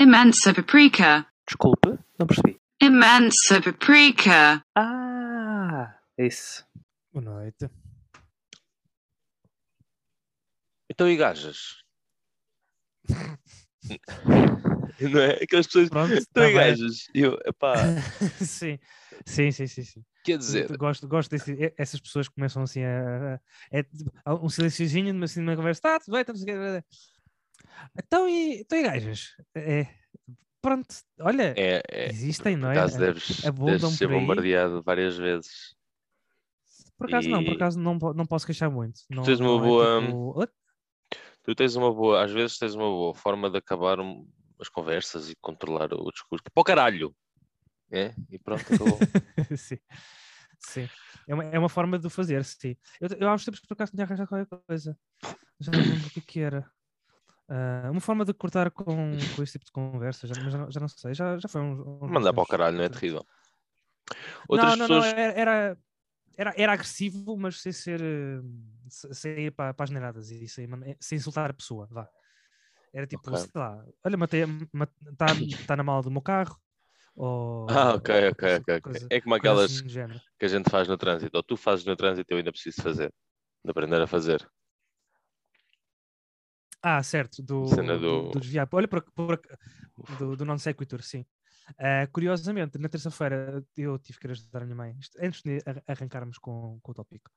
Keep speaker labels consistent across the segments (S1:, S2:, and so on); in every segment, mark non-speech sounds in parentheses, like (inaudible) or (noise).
S1: Imensa paprika.
S2: Desculpe, não percebi.
S1: Imensa paprika.
S2: Ah, isso.
S3: Boa noite.
S4: Então e gajas? (laughs) não é? Aquelas pessoas.
S3: Pronto,
S4: Então
S3: tá
S4: e gajas? E Eu, epá, (laughs)
S3: sim. sim, sim, sim, sim.
S4: quer dizer,
S3: Gosto, gosto desse, essas pessoas que começam assim a. a- é tipo, há um silenciozinho assim, numa conversa. Tá, tudo bem, estamos aqui. Então e, então e gajas? É, pronto, olha,
S4: é, é,
S3: existem,
S4: por
S3: não é?
S4: acaso
S3: A-
S4: deves, ser
S3: por
S4: bombardeado várias vezes.
S3: Por acaso não, por
S4: e-
S3: acaso não, não posso queixar muito. Não,
S4: tens uma
S3: é
S4: boa-
S3: tipo, "Ah,
S4: Tu tens uma boa, às vezes tens uma boa forma de acabar um- as conversas e controlar o discurso. Para o caralho! É? E pronto, acabou. (laughs)
S3: sim. Sim. É uma, é uma forma de o fazer, sim. Eu, eu há uns tempos por acaso tinha arranjado qualquer coisa. Já não lembro o que, é que era. Ah, uma forma de cortar com, (laughs) com esse tipo de conversa, já, já, não- já não sei. Já, já foi uns. uns
S4: Mandar para o caralho não é terrível. Outras
S3: não, não,
S4: pessoas.
S3: não, era, era, era, agressivo, mas sem ser eh, se- sem ir para, para as neiradas e sem, man- sem insultar a pessoa, vá. Era tipo,
S4: Ok.
S3: sei lá, olha, matei, está tá na mala do meu carro. Ou, (laughs)
S4: Ah, ok, ok, ok.
S3: coisa-
S4: É como aquelas
S3: assim
S4: que a gente faz no trânsito, ou tu fazes no trânsito, eu ainda preciso fazer. De aprender a fazer.
S3: Ah, certo, do,
S4: Cena
S3: do...
S4: do-
S3: do desviar. Olha, por, por, do, do non sequitur, sim. Ah, curiosamente, na terça-feira eu tive que ir ajudar a minha mãe. Antes de arran- arrancarmos com, com o tópico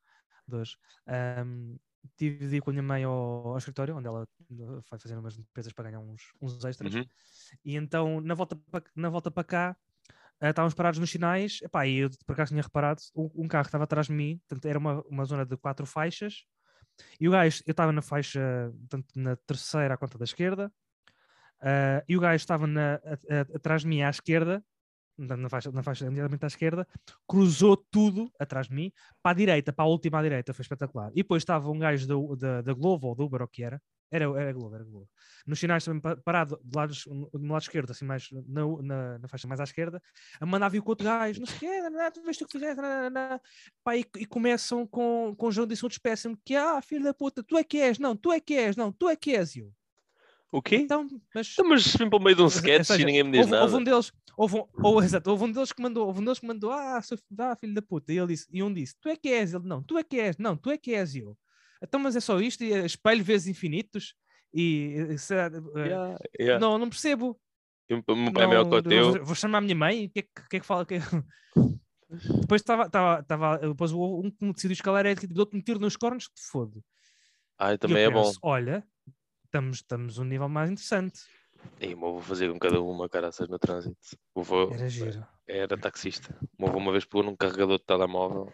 S3: de hoje, ahm, tive de ir com a minha mãe ao, ao escritório, onde ela uh, vai fazer umas limpezas para ganhar uns, uns extras.
S4: Uhum.
S3: E então, na volta para, na volta para cá, ah, estávamos parados nos sinais. Epá, e eu por acaso tinha reparado, um, um carro estava atrás de mim, portanto, era uma, uma zona de quatro faixas. E o gajo, eu estava na faixa, portanto, na terceira à conta da esquerda, ah, e o gajo estava na, a- a- atrás de mim à esquerda, na, faixa, na faixa imediatamente à esquerda, cruzou tudo atrás de mim, para a direita, para a última à direita, foi espetacular. E depois estava um gajo da, da, da Glovo ou do Uber, ou que era, era, era Glovo, era Glovo. Nos sinais também pa- parado do lado, no lado esquerdo, assim mais na, na, na faixa mais à esquerda, a mandar vir com outro gajo, não sei o quê, tu vês tu que fizeste. Pá, e, e começam com, com um jogo de insultos péssimo, que ah, filho da puta, tu é que és, não, tu é que és, não, tu é que és, eu.
S4: O quê?
S3: Então, mas
S4: Então, mas vim para o meio de um sketch
S3: seja,
S4: e ninguém me diz
S3: houve,
S4: nada.
S3: houve um deles, houve um, ou, exato, houve um deles que mandou, houve um deles que mandou, ah, seu, ah, filho da puta, e ele disse, e um disse, tu é que és, ele, não, tu é que és, não, tu é que és, eu. Então, mas é só isto, e, eh, espelho vezes infinitos, e eh, se- eh,
S4: Yeah, yeah.
S3: não, não percebo.
S4: E O meu pai é maior que o
S3: Não,
S4: teu.
S3: Vou, vou chamar a minha mãe, o que é que, que, é que fala? que- Depois estava, estava, estava, depois o- um que me decidiu escalar é tipo, dou-te um tiro nos cornos que te fode. E eu
S4: também é bom.
S3: Olha, estamos, estamos um nível mais interessante.
S4: E o meu vou fazer com cada uma caraças no trânsito. Vô
S3: Era giro.
S4: era taxista. Avô uma vez pegou num carregador de telemóvel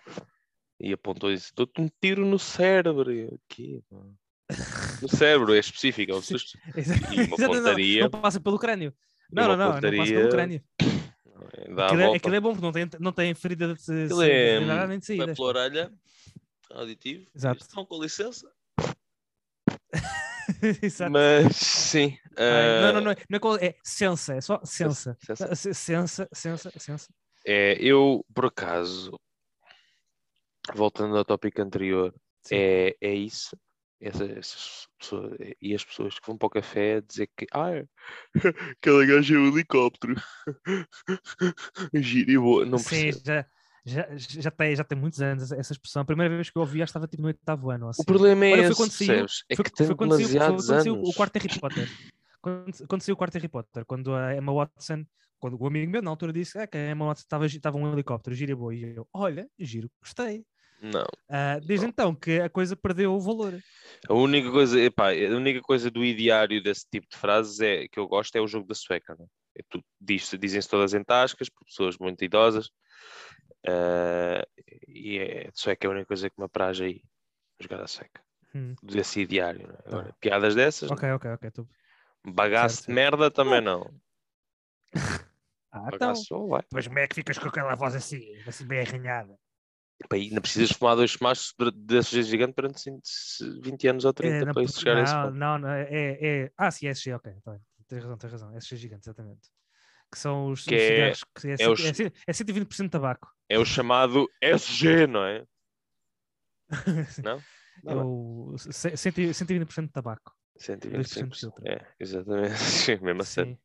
S4: e apontou e disse: Dou-te um tiro no cérebro. Eu, "Quê, mano?" No cérebro, é específico. é (laughs) E uma
S3: Exato, não,
S4: pontaria.
S3: Não, passa pelo crânio. Não, não, não, não passa
S4: pontaria
S3: pelo crânio.
S4: Dá
S3: Aquilo é, aquilo é bom porque não tem, não tem ferida de,
S4: Aquilo é,
S3: de entrada nem de
S4: vai
S3: saída.
S4: pela orelha, auditivo.
S3: Exato.
S4: Então, com licença. (laughs)
S3: Exato.
S4: Mas sim.
S3: Ai, não, não,
S4: ah,
S3: não, é, não é, qual- é sensa, é só sensa.
S4: sensa.
S3: Se- Sensa, sensa, sensa.
S4: É, eu, por acaso, voltando ao tópico anterior,
S3: Sim.
S4: é, é isso. Essa- essas pessoas, e as pessoas que vão para o café dizer que ah, aquela gaja é (laughs) um helicóptero. (laughs) Giro e boa. Não
S3: Sim, já, já, já, tem, já tem muitos anos essa- expressão. A primeira vez que eu ouvi, já estava tipo no oitavo ano. ou
S4: O
S3: assim.
S4: problema é
S3: Olha, foi
S4: esse,
S3: quando saiu-?
S4: É
S3: foi,
S4: que tem
S3: foi quando saiu,
S4: demasiados
S3: saiu
S4: anos.
S3: o quarto Harry Potter. Quando, quando saiu o quarto Harry Potter, quando a Emma Watson, quando o amigo meu na altura disse é, que a Emma Watson estava, estava um helicóptero, gira boa, e eu, olha, giro, gostei.
S4: Não.
S3: Ah, desde então que a coisa perdeu o valor.
S4: A única coisa, epá, a única coisa do ideário desse tipo de frases é, que eu gosto é o jogo da sueca. Não é? Diz- Dizem-se todas em tascas por pessoas muito idosas. ah, e é, sueca é a única coisa que me apraz aí. Jogar a sueca.
S3: Hum,
S4: Desse ideário. não é? Agora, piadas dessas,
S3: ok, ok, ok. Tô...
S4: bagaço
S3: certo,
S4: de merda também não. (laughs)
S3: Ah, então.
S4: Bagaço só vai.
S3: Mas como é que ficas com aquela voz assim, assim bem arranhada?
S4: Pá, Ainda precisas fumar dois machos desses gigantes durante 20 anos ou 30
S3: É, não,
S4: para chegar a esse
S3: não,
S4: ponto.
S3: não, não, é, é- Ah, sim, SG, ok. tá tens razão, tens razão. SG gigante, exatamente. Que são os,
S4: Que
S3: os
S4: é-
S3: cigarros que é,
S4: é os-
S3: é, é 120% de tabaco.
S4: É o chamado SG, (laughs) não é? Não?
S3: É o ce- cento e- 120% de tabaco.
S4: 125.
S3: 2% de filtro.
S4: É, exatamente. (laughs) Sim, mesmo a sério.
S3: Sim.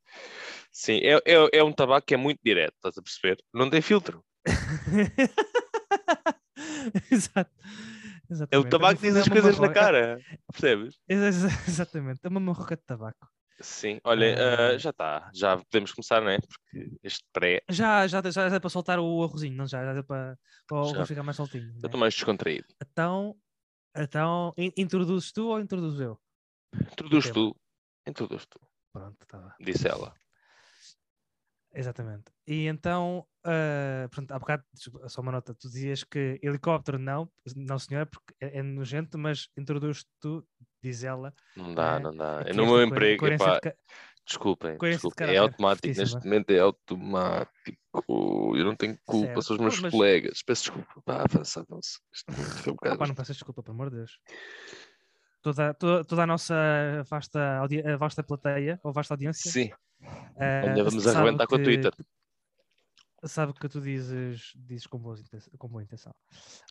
S4: Sim, é, é, é um tabaco que é muito direto, estás a perceber? Não tem filtro. (laughs) (laughs)
S3: Exato.
S4: É o
S3: Exatamente.
S4: tabaco diz as
S3: é
S4: coisas na cara. Percebes? (laughs)
S3: Ex- ex- Exatamente, é uma marroca de tabaco.
S4: Sim, olha,
S3: ah,
S4: já está. Já podemos começar, não é? Porque este pré
S3: Já, já, já, já dá para soltar o arrozinho, não já? Já dá para, para o
S4: Já.
S3: ficar mais soltinho.
S4: eu estou mais descontraído.
S3: Então, então in- introduzes tu ou introduzo eu?
S4: Introduz tu. Introduz tu,
S3: Pronto, tá
S4: disse ela.
S3: Exatamente. E então, ah, pronto, há bocado, só uma nota, tu dizias que helicóptero não, não senhora, porque é, é nojento, mas introduz tu, diz ela.
S4: Não dá,
S3: É,
S4: não dá. É no meu emprego,
S3: de
S4: epá,
S3: ca-
S4: desculpem,
S3: coerência de
S4: desculpem. É automático, neste
S3: fortíssima.
S4: momento é automático. Eu não tenho culpa,
S3: Certo.
S4: são os meus
S3: mas-
S4: colegas. Peço desculpa. Vá, avança, avança. Isto foi um
S3: Ah, pá,
S4: bocado.
S3: não peças desculpa, pelo amor de Deus. Toda, toda, toda a nossa vasta, a vasta plateia, ou vasta audiência,
S4: Sim,
S3: ah,
S4: ainda vamos arrebentar com o
S3: que-
S4: Twitter.
S3: sabe que tu dizes, dizes com, boas inten- com boa intenção.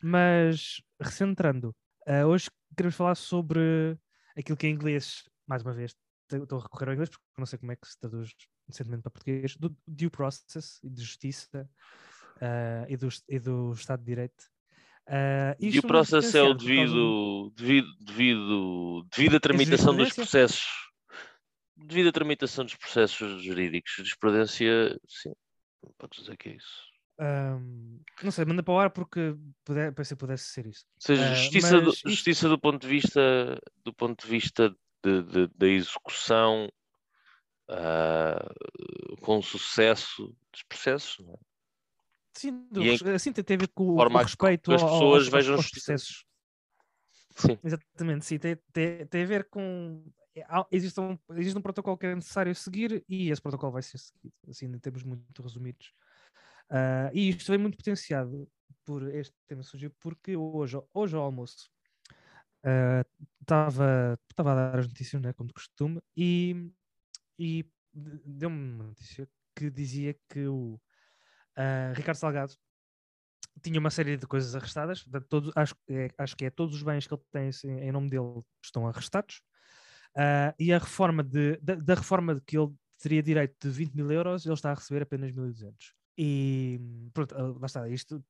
S3: Mas, recentrando, ah, hoje queremos falar sobre aquilo que em inglês, mais uma vez, estou a recorrer ao inglês porque não sei como é que se traduz decentemente para português, do due process e de justiça ah, e, do, e do Estado de Direito. Ah,
S4: E o processo é o devido, devido, devido, devido à tramitação dos processos. Devido à tramitação dos processos jurídicos. Jurisprudência, sim. Podes dizer que é isso.
S3: Ahm, não sei, manda para o ar porque puder, pensei que pudesse ser isso.
S4: Ou seja,
S3: Ah,
S4: justiça, do,
S3: mas isto-
S4: justiça do ponto de vista do ponto de vista de- de- da execução ah, com sucesso dos processos. não é?
S3: Sim, do,
S4: em
S3: assim tem a ver com o-
S4: forma
S3: o respeito
S4: as pessoas
S3: aos,
S4: vejam
S3: aos processos.
S4: Sim.
S3: Exatamente, sim, tem, tem, tem a ver com. É, Existe um, existe um protocolo que é necessário seguir e esse protocolo vai ser seguido, assim, em termos muito resumidos. Ah, e isto vem muito potenciado por este tema surgiu porque hoje, hoje ao almoço ah, estava estava a dar as notícias, né, como de costume, e, e de- deu-me uma notícia que dizia que o ah, Ricardo Salgado tinha uma série de coisas arrestadas, portanto, acho, é, acho que é todos os bens que ele tem assim, em nome dele estão arrestados, Ah, e a reforma de, da, da reforma de que ele teria direito de 20 mil euros, ele está a receber apenas 1.200. E pronto, ah, lá está, isto,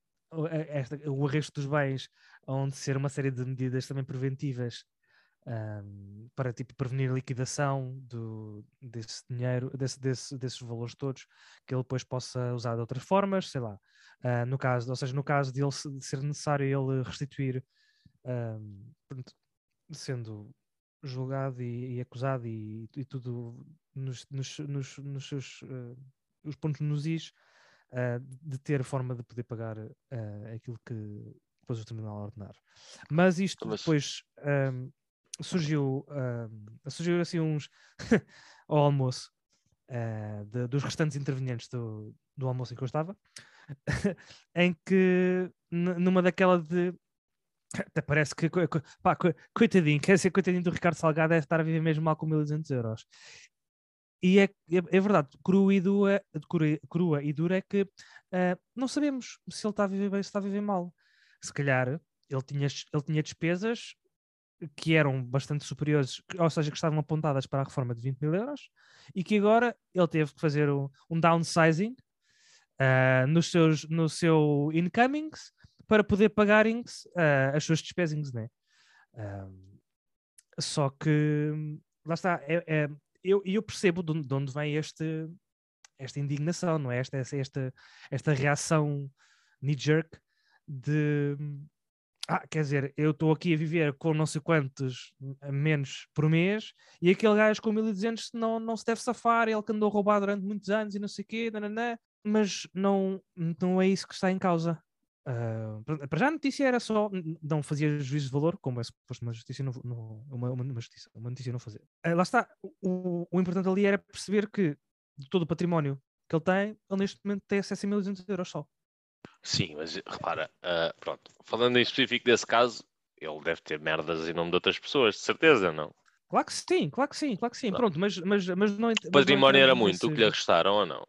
S3: esta- o arresto dos bens, onde ser uma série de medidas também preventivas ahm, para tipo, prevenir a liquidação do, desse dinheiro, desse, desse- desses valores todos, que ele depois possa usar de outras formas, sei lá. Ah, no caso, ou seja, no caso de, ele, ser necessário ele restituir, pronto, sendo julgado e, e acusado e, e tudo nos, nos, nos, nos seus ah, os pontos nos is, ah, de ter forma de poder pagar ah, aquilo que depois o tribunal ordenar. Mas isto depois ahm, surgiu, ahm, surgiu assim uns (laughs) ao almoço de- dos restantes intervenientes do, do almoço em que eu estava, (laughs) em que numa daquela de até parece que pá, co- coitadinho, quer dizer, coitadinho do Ricardo Salgado deve estar a viver mesmo mal com 1200 euros. E é, é, é verdade, crua e, dura, crua, crua e dura é que ah, não sabemos se ele está a viver bem ou se está a viver mal. Se calhar ele tinha, ele tinha despesas que eram bastante superiores, ou seja, que estavam apontadas para a reforma de 20 mil euros, e que agora ele teve que fazer um, um downsizing ah, nos seus, no seu incomings para poder pagar ings, ah, as suas despesas, né? Ah, só que lá está, é, é- eu, eu percebo de onde, de onde vem este, esta indignação, não é? Esta, esta, esta, reação knee-jerk de ah, quer dizer, eu estou aqui a viver com não sei quantos menos por mês e aquele gajo com 1200 não, não se deve safar, ele que andou a roubar durante muitos anos e não sei o quê, nananã, mas não, não é isso que está em causa. Ah, para já a notícia era só, não fazia juízo de valor, como é suposto uma justiça, não, não- uma, uma, justiça, uma notícia não fazer. Ah, lá está, o, o importante ali era perceber que de todo o património que ele tem, ele neste momento tem acesso a 1200 euros só.
S4: Sim, mas repara, ah, pronto, falando em específico desse caso, ele deve ter merdas em nome de outras pessoas, de certeza, não?
S3: Claro que sim, claro que sim, claro que sim.
S4: Não.
S3: Pronto, mas, mas, mas não.
S4: O
S3: mas não
S4: património era muito o que lhe arrestaram ou não?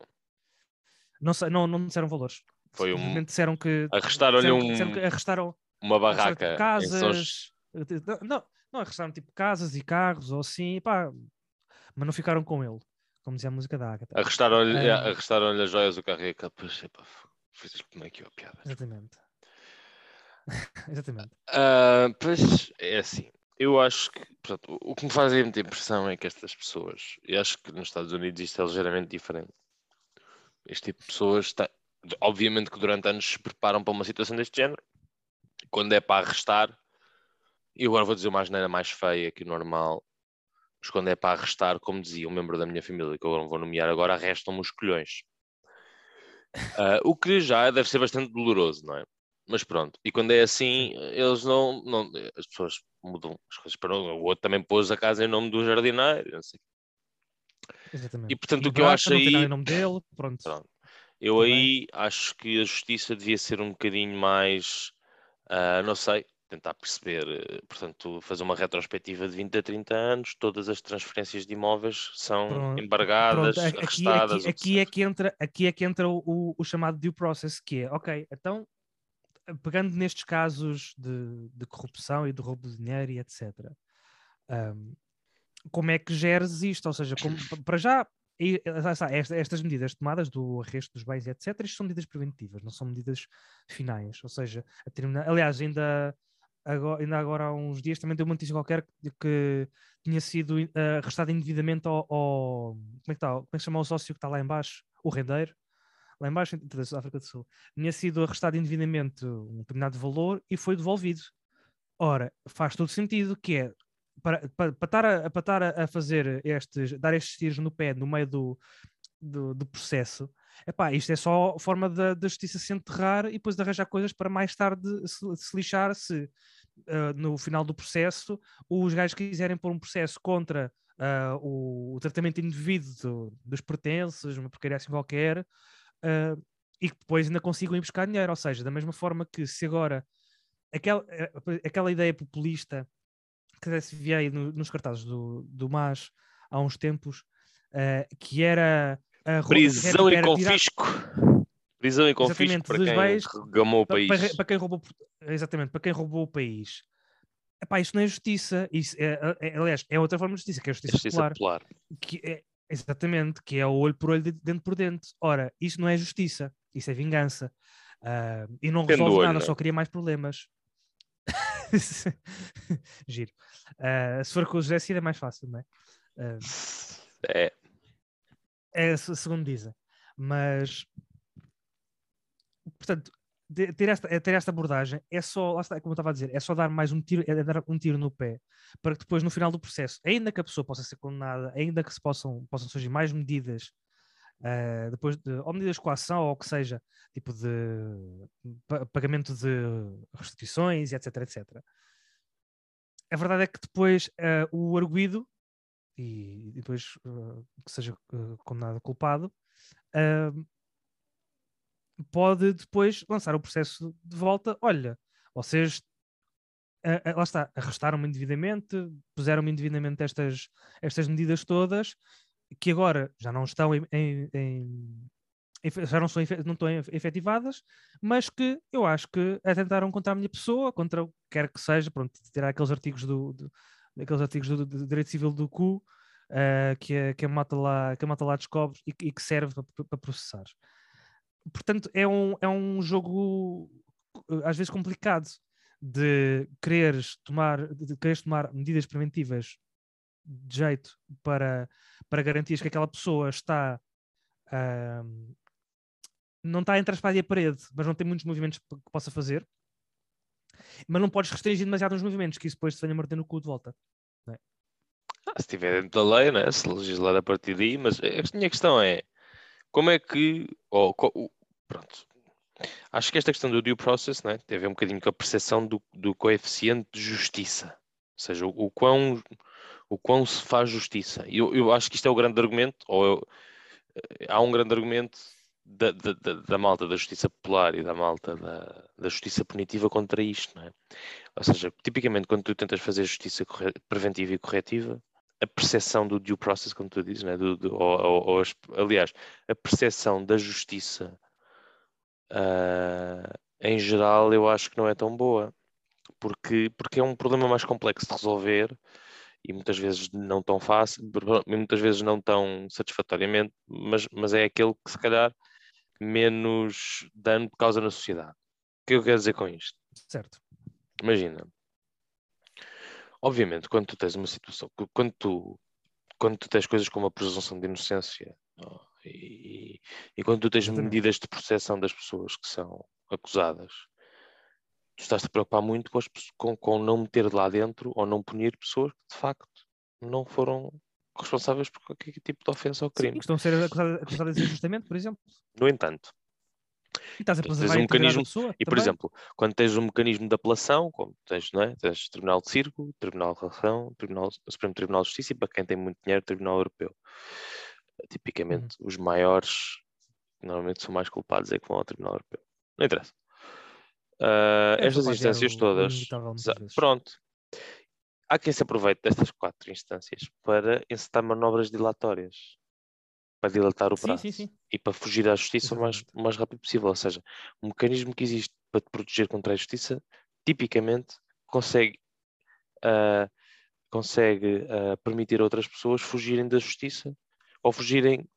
S3: Não, não, não disseram valores.
S4: Foi um-
S3: disseram que.
S4: Arrestaram-lhe um-
S3: que arrestaram
S4: Uma
S3: arrestaram
S4: barraca em São...
S3: casas. Não, não, Não, arrestaram tipo casas e carros ou assim, pá, mas não ficaram com ele, como dizia a música da Agatha.
S4: Arrestaram-lhe
S3: É.
S4: arrestaram as joias do carro e a capa. Como é que é a piada?
S3: Exatamente. (laughs) Exatamente.
S4: Ah, pois é assim. Eu acho que portanto, o que me faz muita impressão é que estas pessoas, e acho que nos Estados Unidos isto é ligeiramente diferente. Este tipo de pessoas, está, obviamente que durante anos se preparam para uma situação deste género. Quando é para arrestar, e agora vou dizer uma asneira mais feia que o normal, mas quando é para arrestar, como dizia um membro da minha família, que eu não vou nomear agora, arrestam-me os colhões. (laughs) Ah, o que já deve ser bastante doloroso, não é? Mas pronto, e quando é assim, eles não, não as pessoas mudam as coisas para o outro também pôs a casa em nome do jardineiro, não sei.
S3: Exatamente.
S4: E portanto o que eu acho aí,
S3: nome dele, pronto.
S4: Pronto. Eu
S3: Também.
S4: aí acho que a justiça devia ser um bocadinho mais, ah, não sei, tentar perceber, eh, portanto, fazer uma retrospectiva de 20 a 30 anos, todas as transferências de imóveis são
S3: Pronto,
S4: embargadas,
S3: Pronto, aqui,
S4: arrestadas.
S3: aqui, aqui é que entra, aqui é que entra o, o- chamado due process, que é, ok, então, pegando nestes casos de, de corrupção e de roubo de dinheiro e etc., ahm, como é que geres isto? Ou seja, como- pa- (clears throat) para já, e, está, esta- estas medidas tomadas do arresto dos bens etc., são medidas preventivas, não são medidas finais. Ou seja, aliás, ainda agora, ainda agora há uns dias também deu uma notícia qualquer que, que tinha sido eh, arrestado indevidamente ao, ao- como é que está? Como é que se chama o sócio que está lá embaixo? O rendeiro? Lá embaixo, da África do Sul. Tinha sido arrestado indevidamente um determinado valor e foi devolvido. Ora, faz todo sentido que é para, para, para estar, a, para estar a- fazer estes, dar estes tiros no pé no meio do, do, do processo, epá, isto é só forma da, da justiça se enterrar e depois de arranjar coisas para mais tarde se, se lixar se ah, no final do processo os gajos quiserem pôr um processo contra ah, o, o tratamento indevido do- dos pertences, uma porcaria assim qualquer, ah, e que depois ainda consigam ir buscar dinheiro. Ou seja, da mesma forma que se agora aquela, eh, aquela ideia populista que se via aí no- nos cartazes do, do MAS há uns tempos, eh, que era a
S4: Prisão
S3: era
S4: e
S3: tirar-
S4: confisco. Prisão e confisco
S3: Exatamente,
S4: para quem
S3: bens-
S4: regamou o
S3: pa-
S4: país.
S3: para, para quem roubou exatamente para quem roubou o país Epá, isso não é justiça isso é, é- aliás é outra forma de justiça que é a justiça,
S4: Justiça
S3: popular
S4: popular.
S3: que é, exatamente que é o olho por olho de- dente por dente ora isso não é justiça isso é vingança Ah, e não resolve
S4: olho,
S3: nada
S4: não é?
S3: só cria mais problemas (laughs) giro. Ah, se for com o José Cid é mais fácil não é? Ah,
S4: É,
S3: é se- segundo dizem. Mas, portanto, ter esta, é ter esta abordagem é só, está, como eu estava a dizer, é só dar mais um tiro, é dar um tiro no pé, para que depois, no final do processo, ainda que a pessoa possa ser condenada, ainda que se possam, possam surgir mais medidas, ah, depois de, ou medidas de coação, ou o que seja, tipo de pa- pagamento de restituições, etc, etc. A verdade é que depois ah, o arguído e, depois uh, que seja uh, condenado culpado, uh, pode depois lançar o processo de volta. Olha, vocês uh, uh, lá está, arrestaram-me indevidamente, puseram-me indevidamente estas, estas medidas todas, que agora já não estão em, em- em- já não, são, não estão efe- efetivadas, mas que eu acho que atentaram contra a minha pessoa, contra o que quer que seja, pronto, tirar aqueles artigos do, do- aqueles artigos do, do direito civil do cu eh, que, a, que, a mata lá, que a mata lá descobre e, e que serve para processar. Portanto, é um, é um jogo às vezes complicado de quereres tomar, de quereres tomar medidas preventivas de jeito para, para garantir que aquela pessoa está ahm, não está entre a espada e a parede, mas não tem muitos movimentos que possa fazer, mas não podes restringir demasiado os movimentos, que isso depois te venha morder no cu de volta.
S4: Ah, se estiver dentro da lei, né? se legislar a partir daí, mas a minha questão é como é que. ou co- pronto. Acho que esta questão do due process né, tem a ver um bocadinho com a percepção do, do coeficiente de justiça. Ou seja, o, o quão, o quão se faz justiça. Eu, eu acho que isto é o grande argumento, ou eu- eh, há um grande argumento da, da, da, malta da justiça popular e da malta da, da justiça punitiva contra isto, não é? Ou seja, tipicamente quando tu tentas fazer justiça preventiva e corretiva, a percepção do due process, como tu dizes, né? do, do- ou, ou- ou aliás, a percepção da justiça ah, em geral eu acho que não é tão boa. porque, porque é um problema mais complexo de resolver e muitas vezes não tão fácil, e muitas vezes não tão satisfatoriamente, mas, mas é aquele que se calhar menos dano causa na sociedade. O que eu quero dizer com isto?
S3: Certo.
S4: Imagina, obviamente, quando tu tens uma situação, quando tu, quando tu tens coisas como a presunção de inocência e, e quando tu tens medidas de proteção das pessoas que são acusadas, tu estás-te a preocupar muito com, as com, com não meter lá dentro ou não punir pessoas que de facto não foram responsáveis por qualquer tipo de ofensa ou
S3: Sim,
S4: crime.
S3: que estão a ser acusadas, injustamente, por exemplo.
S4: No entanto,
S3: E estás a preservar
S4: um mecanismo-
S3: pessoa.
S4: E, por
S3: também.
S4: exemplo, quando tens um mecanismo de apelação, como tens, não é? tens Tribunal de Circo, Tribunal de Relação, Tribunal, Supremo Tribunal de Justiça e, para quem tem muito dinheiro, Tribunal Europeu. Tipicamente,
S3: Uhum.
S4: os maiores, normalmente são mais culpados, é que vão ao Tribunal Europeu. Não interessa.
S3: É
S4: estas
S3: adiar
S4: instâncias
S3: o
S4: todas, pronto. Há quem se aproveite destas quatro instâncias para encetar manobras dilatórias, para dilatar o
S3: Sim,
S4: prazo
S3: sim, sim.
S4: e para fugir à justiça o mais, o mais rápido possível. Ou seja, o mecanismo que existe para te proteger contra a justiça, tipicamente consegue, ah, consegue ah, permitir a outras pessoas fugirem da justiça ou fugirem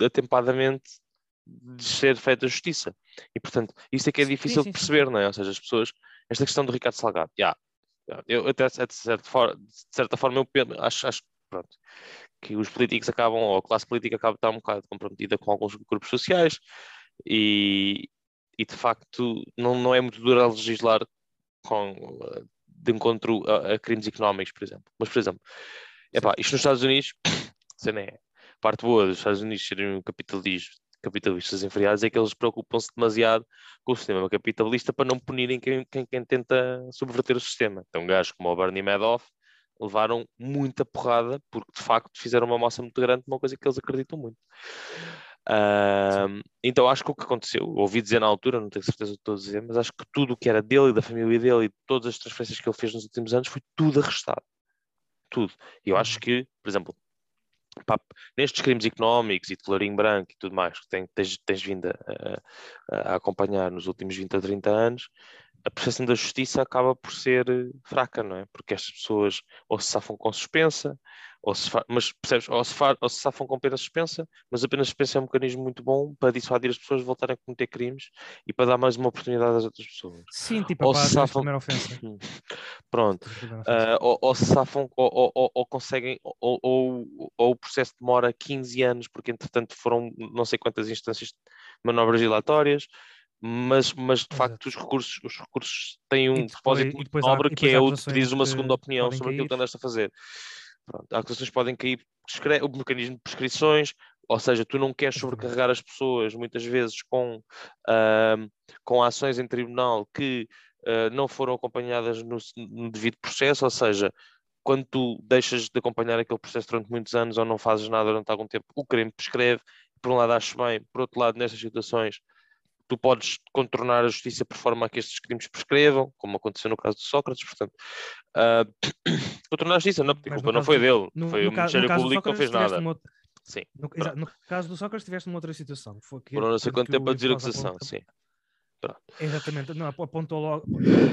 S4: atempadamente de ser feita justiça. E, portanto, isso é que é
S3: Sim,
S4: difícil
S3: sim,
S4: de
S3: sim,
S4: perceber, não é? Ou seja, as pessoas. Esta questão do Ricardo Salgado, já, já, eu até de certa, forma, de certa forma eu acho, acho pronto, que os políticos acabam, ou a classe política acaba de estar um bocado comprometida com alguns grupos sociais e, e de facto não, não é muito duro legislar com, de encontro a, a crimes económicos, por exemplo. Mas, por exemplo, epá, isto nos Estados Unidos, (coughs) não é, a parte boa dos Estados Unidos serem um capitalismo, capitalistas enfriados é que eles preocupam-se demasiado com o sistema capitalista para não punirem quem, quem, quem tenta subverter o sistema. Então, gajos como o Bernie Madoff levaram muita porrada porque de facto fizeram uma moça muito grande de uma coisa que eles acreditam muito. Ahm, então acho que o que aconteceu, ouvi dizer na altura, não tenho certeza do que estou a dizer, mas acho que tudo o que era dele e da família dele e todas as transferências que ele fez nos últimos anos foi tudo arrestado. Tudo. E eu acho
S3: Uhum.
S4: que, por exemplo, pá, nestes crimes económicos e de colorinho branco e tudo mais que tens, tens vindo a, a- a acompanhar nos últimos 20 a 30 anos, a percepção da justiça acaba por ser eh, fraca, não é? Porque estas pessoas ou se safam com suspensa, ou se mas percebes, ou se, ou se safam com pena suspensa, mas a pena suspensa é um mecanismo muito bom para dissuadir as pessoas de voltarem a cometer crimes e para dar mais uma oportunidade às outras pessoas.
S3: Sim, tipo,
S4: Ou
S3: para
S4: se
S3: a
S4: safam-
S3: primeira ofensa. (laughs)
S4: Pronto. Ah, ou, ou se safam ou, ou- ou- conseguem ou, ou- ou o processo demora 15 anos porque entretanto foram não sei quantas instâncias de manobras dilatórias mas, mas de facto os recursos, os recursos têm um
S3: depois-
S4: propósito muito
S3: há-
S4: nobre que é o de pedir uma segunda opinião sobre aquilo que andaste a fazer. Pronto, há acusações podem cair, o mecanismo de prescrições, ou seja, tu não queres sobrecarregar as pessoas muitas vezes com, ahm, com ações em tribunal que ah, não foram acompanhadas no, no devido processo, ou seja, quando tu deixas de acompanhar aquele processo durante muitos anos ou não fazes nada durante algum tempo, o crime prescreve, por um lado acho bem, por outro lado, nestas situações, tu podes contornar a justiça por forma a que estes crimes prescrevam, como aconteceu no caso de Sócrates, portanto, ah, (coughs) contornar a justiça, não, porque a culpa não foi dele,
S3: No,
S4: foi
S3: no
S4: o Ministério Público que não fez nada.
S3: outra-
S4: Sim,
S3: no,
S4: pronto.
S3: exato, no caso do Sócrates tiveste uma outra situação. que Foi que,
S4: Demorou não sei
S3: que-
S4: quanto
S3: que
S4: tempo a dizer acusação,
S3: aponta-
S4: sim.
S3: Exatamente, não, ap- apontou logo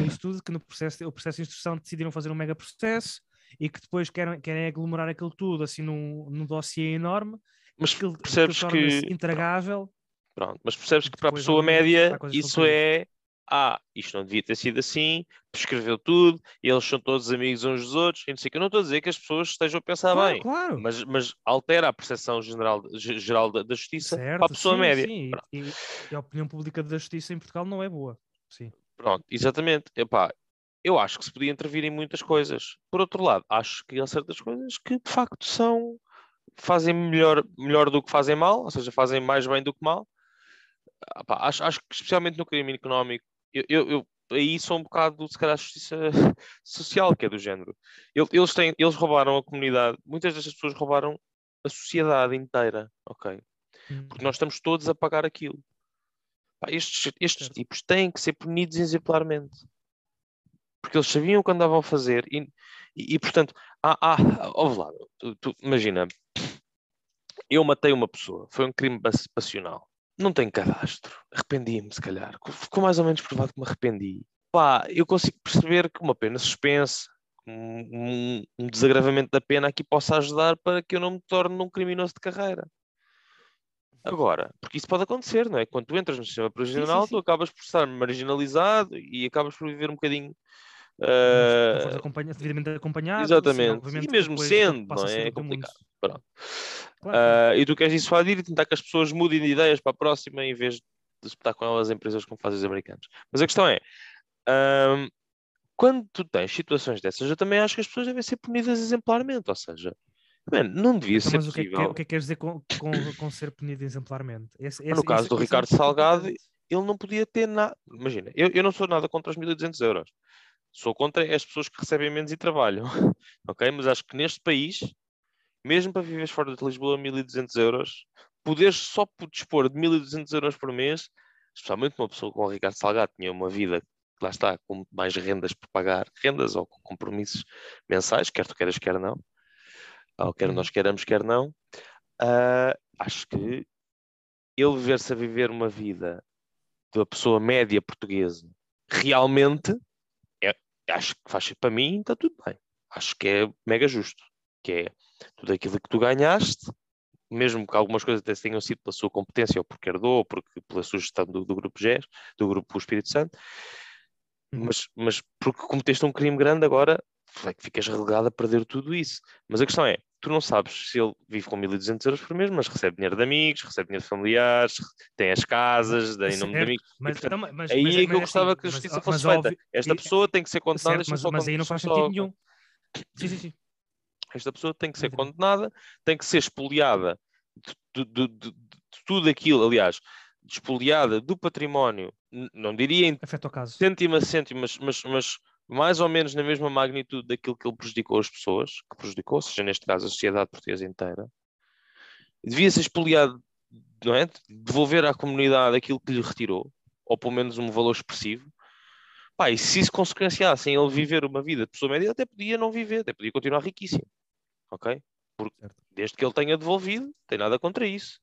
S3: isso tudo que no processo, o processo de instrução decidiram fazer um mega processo e que depois querem, querem aglomerar aquilo tudo assim num, num dossiê enorme,
S4: Mas
S3: aquilo,
S4: percebes
S3: torna-se
S4: que,
S3: intragável.
S4: Pronto, mas percebes que para a pessoa média isso é ah, isto não devia ter sido assim, prescreveu tudo, eles são todos amigos uns dos outros, e não sei que. Eu não estou a dizer que as pessoas estejam a pensar
S3: Claro,
S4: bem,
S3: claro.
S4: mas, mas altera a percepção general, geral da, da justiça
S3: certo,
S4: para a pessoa
S3: sim,
S4: média.
S3: sim, e, e a opinião pública da justiça em Portugal não é boa. Sim.
S4: Pronto, exatamente. Epá, eu acho que se podia intervir em muitas coisas. Por outro lado, acho que há certas coisas que de facto são fazem melhor, melhor do que fazem mal, ou seja, fazem mais bem do que mal. Ah, pá, acho, acho que especialmente no crime económico, eu, eu, eu- aí sou um bocado, se calhar, a justiça (laughs) social, que é do género. El- Eles, têm, eles roubaram a comunidade, muitas destas pessoas roubaram a sociedade inteira, ok? Porque nós estamos todos a pagar aquilo. Pá, estes estes tipos têm que ser punidos exemplarmente. Porque eles sabiam o que andavam a fazer e, e, e, portanto, há, há, ouve lá, tu- tu- imagina, eu matei uma pessoa, foi um crime pas- passional, não tenho cadastro, arrependi-me se calhar, ficou mais ou menos provado que me arrependi. Pá, eu consigo perceber que uma pena suspensa, um, um- desagravamento da pena aqui possa ajudar para que eu não me torne um criminoso de carreira. Agora, porque isso pode acontecer, não é? Quando tu entras no sistema prisional,
S3: sim.
S4: tu acabas por estar marginalizado e acabas por viver um bocadinho.
S3: Fores acompanha- devidamente acompanhado.
S4: exatamente.
S3: obviamente
S4: E mesmo sendo, não é? É complicado. Pronto.
S3: Claro.
S4: Ah, e tu queres dissuadir e tentar que as pessoas mudem de ideias para a próxima em vez de disputar com elas empresas como fazem os americanos. Mas a questão é, ahm, quando tu tens situações dessas, eu também acho que as pessoas devem ser punidas exemplarmente, ou seja, man, não devia
S3: Então,
S4: ser
S3: mas o que, é que,
S4: possível.
S3: o que é que queres dizer com, com, com ser punido exemplarmente? Esse,
S4: no
S3: esse-
S4: caso
S3: esse-
S4: do
S3: um
S4: Ricardo Salgado. Ele não podia ter nada. Imagina, eu, eu não sou nada contra os 1200 euros. Sou contra as pessoas que recebem menos e trabalham. (laughs) ok? Mas acho que neste país, mesmo para viveres fora de Lisboa, 1200 euros, poderes só por dispor de 1200 euros por mês, especialmente uma pessoa como o Ricardo Salgado tinha uma vida, lá está, com mais rendas por pagar, rendas ou com compromissos mensais, quer tu queiras, quer não, ou quer
S3: Uhum.
S4: nós queiramos, quer não, ah, acho que ele ver-se a viver uma vida da pessoa média portuguesa realmente acho que faz para mim está tudo bem. Acho que é mega justo. Que é tudo aquilo que tu ganhaste, mesmo que algumas coisas até tenham sido pela sua competência, ou porque herdou, ou porque pela sugestão do, do grupo GES, do grupo Espírito Santo,
S3: Uhum.
S4: mas, mas porque cometeste um crime grande agora, é que ficas relegado a perder tudo isso. Mas a questão é, tu não sabes se ele vive com 1200 euros por mês, mas recebe dinheiro de amigos, recebe dinheiro de familiares, tem as casas, dá em nome de amigos.
S3: Mas,
S4: portanto,
S3: então, mas,
S4: Aí
S3: mas,
S4: é que
S3: mas
S4: eu
S3: assim,
S4: gostava que a
S3: mas-
S4: justiça
S3: mas
S4: fosse feita.
S3: óbvio-
S4: Esta
S3: e-
S4: pessoa tem que ser condenada.
S3: certo, mas,
S4: só
S3: mas aí não faz
S4: só-
S3: sentido nenhum. Sim, sim, sim.
S4: Esta pessoa tem que ser
S3: Exatamente.
S4: condenada, tem que ser expoliada de, de- de- de- tudo aquilo, aliás, expoliada do património, não diria em cêntimo a cêntimo, mas, mas, mas mais ou menos na mesma magnitude daquilo que ele prejudicou as pessoas, que prejudicou, ou seja, neste caso a sociedade portuguesa inteira, devia ser expoliado, não é? Devolver à comunidade aquilo que lhe retirou, ou pelo menos um valor expressivo. Pá, e se isso consequenciasse em ele viver uma vida de pessoa média, até podia não viver, até podia continuar riquíssimo. Ok? Porque desde que ele tenha devolvido, não tem nada contra isso.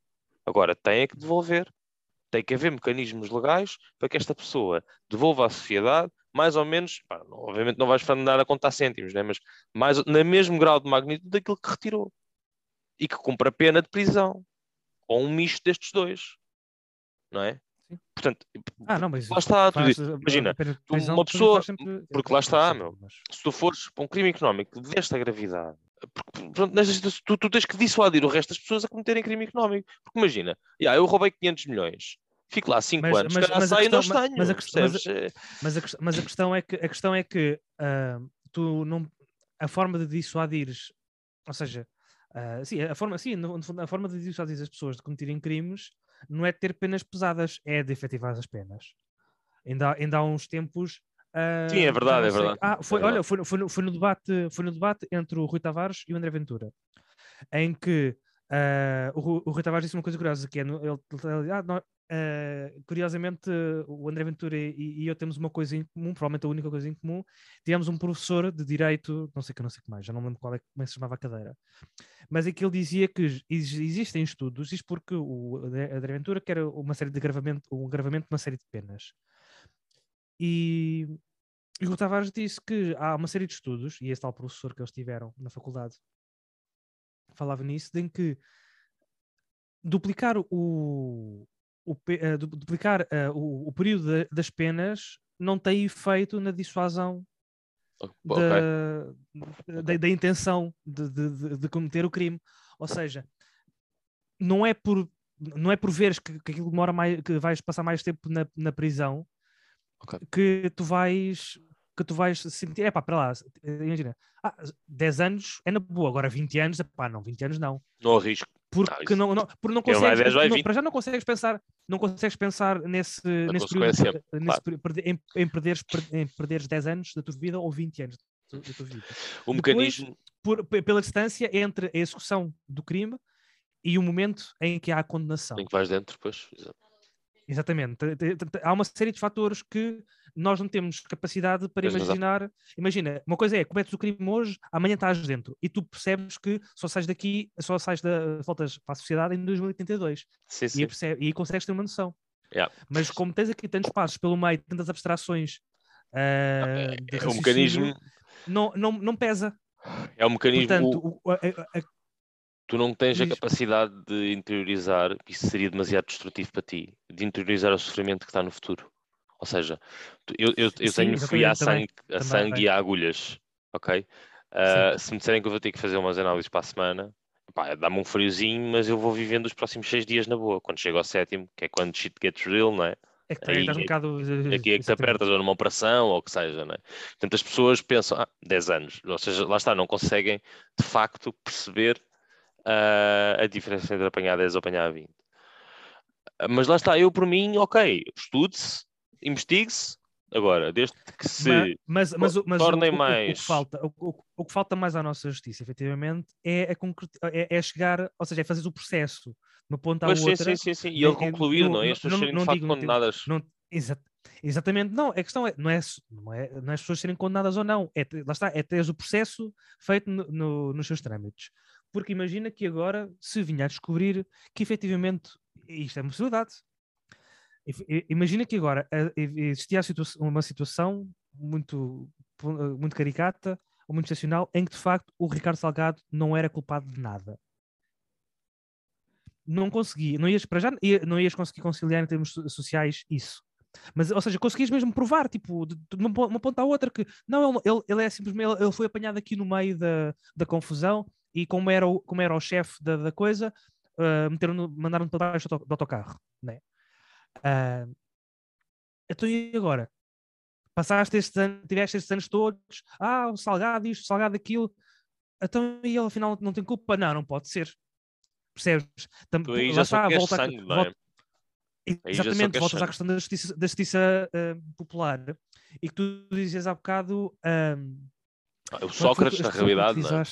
S4: Agora, tem é que devolver. Tem que haver mecanismos legais para que esta pessoa devolva à sociedade mais ou menos, pá, obviamente não vais andar a contar cêntimos, né? mas mais, no mesmo grau de magnitude daquilo que retirou. E que cumpra pena de prisão. Ou um misto destes dois. Não é?
S3: Sim.
S4: Portanto,
S3: Ah, não, mas
S4: lá está, tu
S3: faz-
S4: dizes, imagina,
S3: a
S4: tu-
S3: prisão
S4: uma pessoa-
S3: sempre-
S4: porque lá está, meu.
S3: mas-
S4: se tu fores para um crime económico desta gravidade, porque, pronto, nesta situação, tu, tu tens que dissuadir o resto das pessoas a cometerem crime económico. Porque imagina, "Ya, eu roubei 500 milhões, fico lá 5
S3: Mas-
S4: anos,
S3: mas- mas
S4: saio e não os
S3: mas- mas a questão- mas a-?
S4: É,
S3: Mas a, questão é que a questão é que ah, tu não a forma de dissuadires, ou seja, ah, sim, a forma, sim, no, a forma de dissuadir as pessoas de cometerem crimes não é ter penas pesadas, é de efetivar as penas. Ainda, ainda há uns tempos. Ah,
S4: Sim, é verdade,
S3: não
S4: é verdade.
S3: Ah, foi,
S4: É
S3: olha,
S4: verdade.
S3: foi, no- foi, no, foi, no debate, foi no debate entre o Rui Tavares e o André Ventura, em que ah, o, o Rui Tavares disse uma coisa curiosa, que é, no- ele, ele- ah, nó- ah, curiosamente, o André Ventura e, e eu temos uma coisa em comum, provavelmente a única coisa em comum, tivemos um professor de Direito, não sei que, não sei que mais, já não me lembro qual é, como é que se chamava a cadeira, mas em que ele dizia que ex- existem estudos, isto porque o André Ventura quer uma série de agravamento, um agravamento de uma série de penas. E, e o Tavares disse que há uma série de estudos, e esse tal professor que eles tiveram na faculdade falava nisso, de em que duplicar o, o, du- duplicar eh, o, o período da- das penas não tem efeito na dissuasão
S4: ok.
S3: da, da, da intenção de, de- de- de cometer o crime. Ou seja, não é por, não é por veres que, que aquilo demora mais, que vais passar mais tempo na, na prisão
S4: Ok.
S3: que tu vais que tu vais sentir, é pá, para lá, imagina, ah, 10 anos é na boa, agora 20 anos, pá, não, 20 anos não,
S4: Não arrisco.
S3: porque
S4: isso-
S3: não, não, porque não consegues,
S4: 10 vai
S3: não-
S4: 20.
S3: para já não consegues pensar, não consegues pensar nesse, nesse período, nesse
S4: claro.
S3: em, em, perderes, per- em perderes 10 anos da tua vida ou 20 anos da tua- da tua vida.
S4: O
S3: Depois-
S4: mecanismo.
S3: Por, pe- pela distância entre a execução do crime e o momento em que há a condenação.
S4: Em que vais dentro, depois. Exato.
S3: Exatamente. Te- te- te- Há uma série de fatores que nós não temos capacidade para
S4: razão.
S3: imaginar. Imagina, uma coisa é, cometes o crime hoje, amanhã estás dentro e tu percebes que só sais daqui, só sais da, voltas para a sociedade em 2082
S4: Sim,
S3: e,
S4: sim.
S3: aí percebe- e consegues ter uma noção.
S4: Yeah.
S3: Mas como tens aqui tantos passos pelo meio, tantas abstrações ah, de
S4: É um mecanismo,
S3: não, não, não pesa.
S4: é um mecanismo.
S3: Portanto, o- a- a-
S4: tu não tens a capacidade de interiorizar, isso seria demasiado destrutivo para ti, de interiorizar o sofrimento que está no futuro. Ou seja, eu, eu, eu
S3: Sim,
S4: tenho frio a
S3: exatamente, também,
S4: sangue, a
S3: também.
S4: sangue e a agulhas, ok? Ah, se me disserem que eu vou ter que fazer umas análises para a semana, dá-me um friozinho, mas eu vou vivendo os próximos seis dias na boa. Quando chego ao sétimo, que é quando shit gets real, não é?
S3: é que
S4: Aí
S3: estás um
S4: é-
S3: bocado.
S4: Aqui é que te apertas ou numa operação ou o que seja, não é? Portanto, as pessoas pensam, ah, 10 anos, ou seja, lá está, não conseguem de facto perceber ah, a diferença entre apanhar 10 ou apanhar 20. Ah, Mas lá está, eu por mim, ok, estude-se, investigue-se, agora, desde que se.
S3: mas, mas, mas, mas o-
S4: tornem
S3: o, o- o
S4: mais-
S3: que falta, o, o- que falta mais à nossa justiça, efetivamente, é, a é, é chegar, ou seja, é fazer o processo de uma ponta à
S4: Pois sim,
S3: outra.
S4: sim, sim, sim. E ele
S3: é-
S4: concluir,
S3: não-
S4: não é? As pessoas serem de facto
S3: digo-
S4: condenadas.
S3: Não, exa- exatamente, não. A questão é não é, não, é, não é as pessoas serem condenadas ou não. É, lá está, é teres o processo feito no- no- nos seus trâmites. Porque imagina que agora se vinha a descobrir que efetivamente isto é uma possibilidade. Imagina que agora eh, existia uma situação muito, eh, muito caricata ou muito excepcional em que de facto o Ricardo Salgado não era culpado de nada não conseguia, não ias para já, não ias conseguir conciliar em termos so- sociais isso. Mas, ou seja, conseguias mesmo provar, tipo, de, de uma, po- uma ponta à outra, que não, ele, ele, é simplesmente, ele foi apanhado aqui no meio da, da confusão e como era o, como era o chefe da, da coisa, ah, meteram mandaram para baixo do, auto- do autocarro, né? Ah, então e agora? Passaste estes anos, tiveste estes anos todos, ah, o salgado isto, o salgado aquilo, então e ele afinal não tem culpa? Não, não pode ser. Percebes? Tam-
S4: Tu aí já
S3: está, volta
S4: sangue, é?
S3: volta- Exatamente, voltas à questão da justiça, da justiça ah, popular e que tu dizias há bocado. ah,
S4: O Sócrates, na realidade, não é?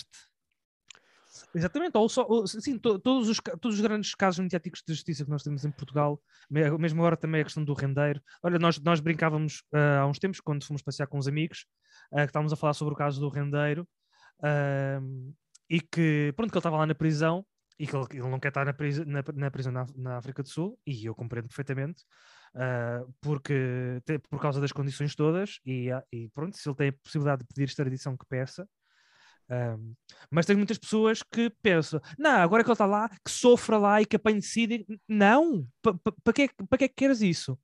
S3: Exatamente, ou só, ou- sim, to- todos, os, todos os grandes casos mediáticos de justiça que nós temos em Portugal, me- mesmo agora também a questão do rendeiro. Olha, nós, nós brincávamos ah, há uns tempos, quando fomos passear com os amigos, ah, que estávamos a falar sobre o caso do rendeiro ah, e que, pronto, que ele estava lá na prisão e que ele, ele não quer estar na, na, na prisão na, na África do Sul, e eu compreendo perfeitamente, ah, porque te- por causa das condições todas, e, e pronto, se ele tem a possibilidade de pedir extradição que peça. Ahm, mas tem muitas pessoas que pensam, não, agora que ele está lá, que sofra lá e que apanhe sida. Não, para que, pa que é que queres isso?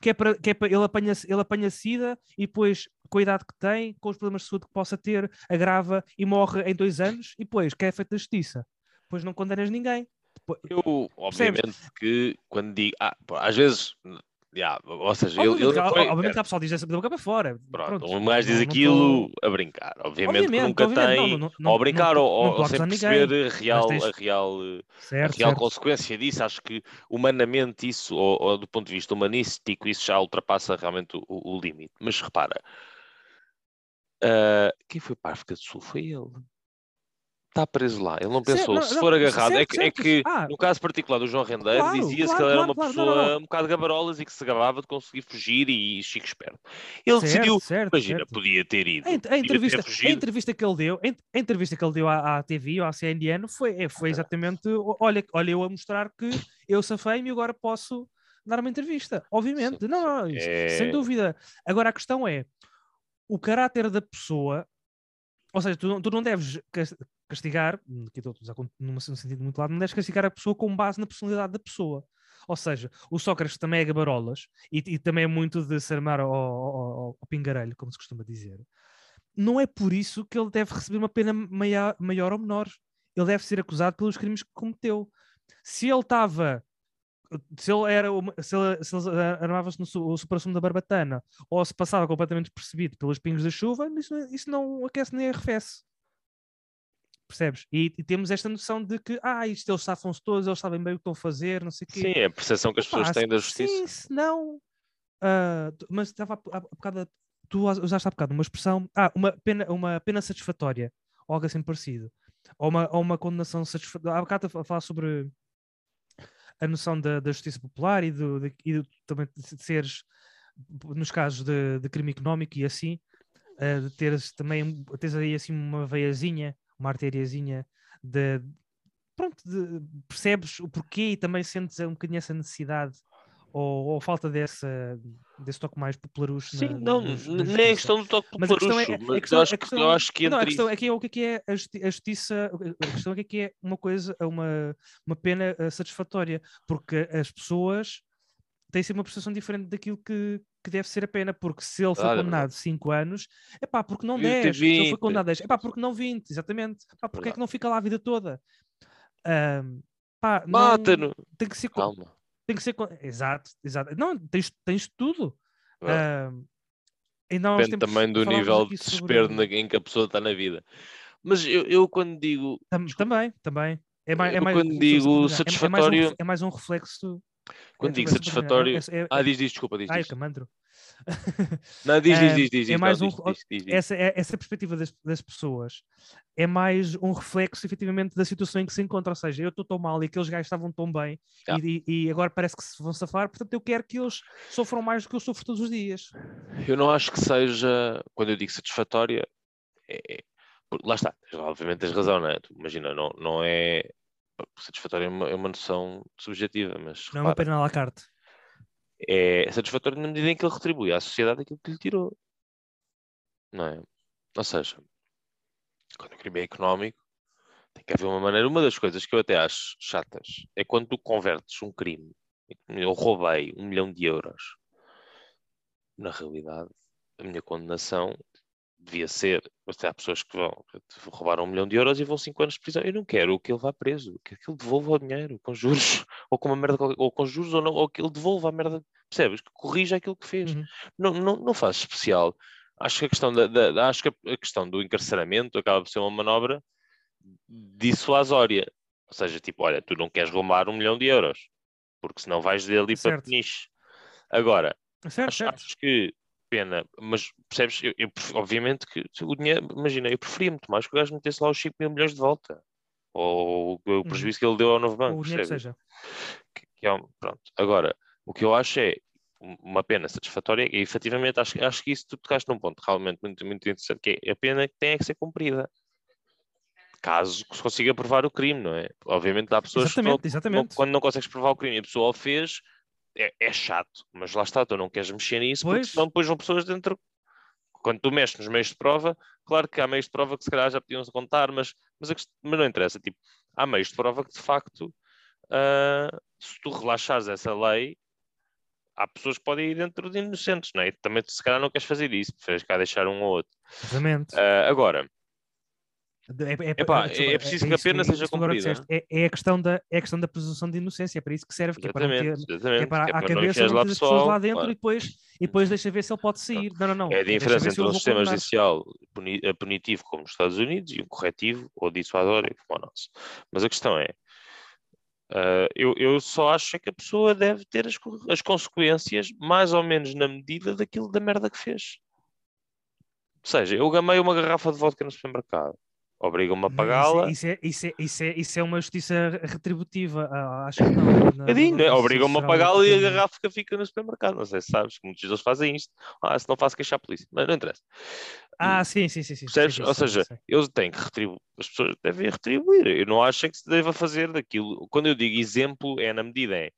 S3: Que é para, que é para ele, apanha, ele apanha sida e depois, com a idade que tem, com os problemas de saúde que possa ter, agrava e morre em dois anos e depois, que é feita a justiça? Depois não condenas ninguém. Depois-
S4: Eu, obviamente, que quando digo. Ah, às vezes. Já, ou seja, ele,
S3: Obviamente,
S4: ele foi-
S3: obviamente há pessoal que diz essa boca para fora.
S4: Pronto,
S3: Pronto,
S4: um gajo diz aquilo
S3: tô-
S4: a brincar. Obviamente, que
S3: Obviamente,
S4: nunca
S3: obviamente,
S4: tem.
S3: não- não-
S4: ou a brincar, ou, ou
S3: a
S4: sem
S3: ninguém,
S4: perceber a real,
S3: tens-
S4: a real, a
S3: Certo,
S4: real
S3: certo.
S4: consequência disso. Acho que humanamente isso, ou, ou do ponto de vista humanístico, isso já ultrapassa realmente o, o limite. Mas repara, ah, quem foi para a África do Sul foi ele. Está preso lá, ele não
S3: Certo,
S4: pensou.
S3: não,
S4: Se
S3: não,
S4: for agarrado, é
S3: certo,
S4: que, é
S3: certo.
S4: que
S3: Ah.
S4: no caso particular do João Rendeiro,
S3: Claro,
S4: dizia-se
S3: claro,
S4: que ele era uma
S3: claro.
S4: Pessoa
S3: não, não.
S4: um bocado gabarolas e que se gabava de conseguir fugir e chico esperto. Ele
S3: Certo,
S4: decidiu,
S3: certo,
S4: imagina,
S3: certo.
S4: podia ter ido.
S3: A, a
S4: podia ter
S3: entrevista, a entrevista que ele deu, a ent- a entrevista que ele deu à, à TV ou à CNN foi, é, foi exatamente: olha, olha, eu a mostrar que eu safei-me e agora posso dar uma entrevista. Obviamente,
S4: Sim,
S3: não, não, isso,
S4: É-
S3: sem dúvida. Agora a questão é o caráter da pessoa, ou seja, tu, não- tu não deves castigar, hum, aqui estou a usar num sentido muito lado, não deves castigar a pessoa com base na personalidade da pessoa. Ou seja, o Sócrates também é gabarolas e, e também é muito de se armar ao, ao, ao- pingarelho, como se costuma dizer. Não é por isso que ele deve receber uma pena maior, maior ou menor. Ele deve ser acusado pelos crimes que cometeu. Se ele estava. Se ele era uma- se ele, se ele armava-se no supra-sumo da barbatana ou se passava completamente despercebido pelos pingos da chuva, isso, isso não aquece nem arrefece. Percebes? E, e temos esta noção de que, ah, isto eles safam-se todos, eles sabem bem o que estão a fazer, não sei o quê.
S4: Sim, é a percepção que as pessoas têm da justiça.
S3: Sim, se não. tu- mas estava há, há bocado. Tu usaste há bocado uma expressão. Ah, uma pena, uma pena satisfatória. Ou algo assim parecido. Ou uma, ou uma condenação satisfatória. Há bocado a falar sobre a noção da, da justiça popular e, do, de, e do- também de seres, nos casos de, de crime económico e assim, ah, de teres também teres aí assim uma veiazinha, uma artériazinha de, pronto, de- percebes o porquê e também sentes um bocadinho essa necessidade ou, ou falta dessa, desse toque mais popularucho.
S4: Sim,
S3: na-
S4: não,
S3: nos-
S4: nem é
S3: justiça.
S4: questão do toque
S3: Mas a questão é,
S4: popularucho,
S3: a
S4: mas
S3: questão,
S4: eu acho
S3: a
S4: que,
S3: questão,
S4: eu acho que
S3: não, a
S4: entre
S3: questão
S4: isso-
S3: é é o que é, é a, justi- a justiça, a questão é é que é uma coisa, uma, uma pena eh, satisfatória, porque as pessoas têm sempre uma percepção diferente daquilo que, que deve ser a pena, porque se ele foi
S4: é
S3: condenado 5 anos, é pá, porque não
S4: Devia ter
S3: 10, se ele foi
S4: 20.
S3: condenado 10, é pá, porque não 20, exatamente, Epá, porque é que não fica lá a vida toda? Ahm, pá, não-
S4: Mata-no.
S3: tem que ser,
S4: Calma.
S3: tem que ser, exato, exato, não, tens, tens tudo. Há uns
S4: Depende também do nível de
S3: sobre-
S4: desespero na- em que a pessoa está na vida. Mas eu, eu quando digo
S3: Tam- também, também. É mais, é
S4: Eu
S3: mais,
S4: quando digo
S3: terminar, é- é mais um
S4: satisfatório-
S3: É mais um reflexo.
S4: Quando
S3: é,
S4: digo
S3: para terminar,
S4: satisfatório.
S3: é- é-
S4: Ah, diz, diz, desculpa, diz, diz.
S3: camandro. (laughs)
S4: Não, diz, diz,
S3: Ah,
S4: diz, diz,
S3: é mais um-. Essa, é- essa perspectiva das, das pessoas é mais um reflexo, efetivamente, da situação em que se encontra. Ou seja, eu estou tão mal e aqueles gajos estavam tão bem
S4: Ah.
S3: e, agora parece que se vão safar, portanto eu quero que eles sofram mais do que eu sofro todos os dias.
S4: Eu não acho que seja, quando eu digo satisfatória, é, é- lá está, obviamente tens razão, não é? Imagina, não, não é. Satisfatória é uma, é uma noção subjetiva, mas
S3: Não é uma pena à la carte.
S4: é satisfatório na medida em que ele retribui à sociedade aquilo que lhe tirou. Não é? Ou seja, quando o crime é económico, tem que haver uma maneira. Uma das coisas que eu até acho chatas é quando tu convertes um crime, eu roubei um milhão de euros. Na realidade, a minha condenação devia ser. Mas há pessoas que vão que roubaram um milhão de euros e vão cinco anos de prisão. Eu não quero que ele vá preso, quero que ele devolva o dinheiro com juros, (laughs) ou com uma merda, ou com juros, ou, não, ou que ele devolva a merda. Percebes? Que corrija aquilo que fez.
S3: Uhum.
S4: Não, não, não faz especial. Acho que a questão da, da- da- acho que a questão do encarceramento acaba por ser uma manobra dissuasória. Ou seja, tipo, olha, tu não queres roubar um milhão de euros, porque senão vais dali para peniche. Agora,
S3: Certo,
S4: acho,
S3: certo.
S4: acho que pena, mas percebes, eu, eu obviamente que o dinheiro, imagina, eu preferia muito mais que o gajo metesse lá os 5 mil milhões de volta. Ou o, o prejuízo que ele deu ao novo banco.
S3: O dinheiro que
S4: percebes?
S3: seja.
S4: que- é um- pronto. Agora, o que eu acho é um- uma pena satisfatória e efetivamente acho, acho que isso tu tocaste num ponto realmente muito, muito interessante, que é a pena que tem é que ser cumprida. Caso se consiga provar o crime, não é? Obviamente há pessoas que não,
S3: Exatamente, exatamente.
S4: quando não consegues provar o crime e a pessoa o fez, é, é chato, mas lá está, tu não queres mexer nisso, porque
S3: Pois.
S4: senão depois vão pessoas dentro. Quando tu mexes nos meios de prova, claro que há meios de prova que se calhar já podiam contar, mas, mas, a mas não interessa. Tipo, há meios de prova que de facto, ah, se tu relaxares essa lei, há pessoas que podem ir dentro de inocentes, não é? E também se calhar não queres fazer isso, preferes cá deixar um ou outro.
S3: Exatamente.
S4: Ah, agora,
S3: É, é-
S4: Epá,
S3: desculpa,
S4: é preciso que a pena seja
S3: que agora
S4: cumprida.
S3: É, é a questão da, é a questão da presunção de inocência, é para isso que serve, que é para ter, que é para
S4: é não
S3: cabeça
S4: enfiares
S3: não
S4: lá
S3: ter as pessoas
S4: pessoal,
S3: lá dentro
S4: claro.
S3: e, depois, e depois deixa ver se ele pode sair. Não, não, não.
S4: É a diferença entre um sistema judicial eh, punitivo como os Estados Unidos e um corretivo ou dissuasório como o nosso. Mas a questão é, ah, eu, eu só acho é que a pessoa deve ter as, as consequências mais ou menos na medida daquilo da merda que fez. Ou seja, eu gamei uma garrafa de vodka no supermercado. Obrigam-me a
S3: Não,
S4: pagá-la.
S3: Isso é, isso, é, isso, é, isso é uma justiça retributiva. ah, acho que não.
S4: Um bocadinho, né? Obrigam-me a pagá-la e a
S3: porque-
S4: garrafa fica no supermercado. Não sei se sabes, que muitos deles fazem isto. Ah, se não faço queixar a polícia. Mas não interessa.
S3: Ah, sim, sim, sim. sim,
S4: Percebes?
S3: sim,
S4: Ou seja,
S3: sei.
S4: eles têm que retribuir, as pessoas devem retribuir. Eu não acho é que se deva fazer daquilo. Quando eu digo exemplo, é na medida em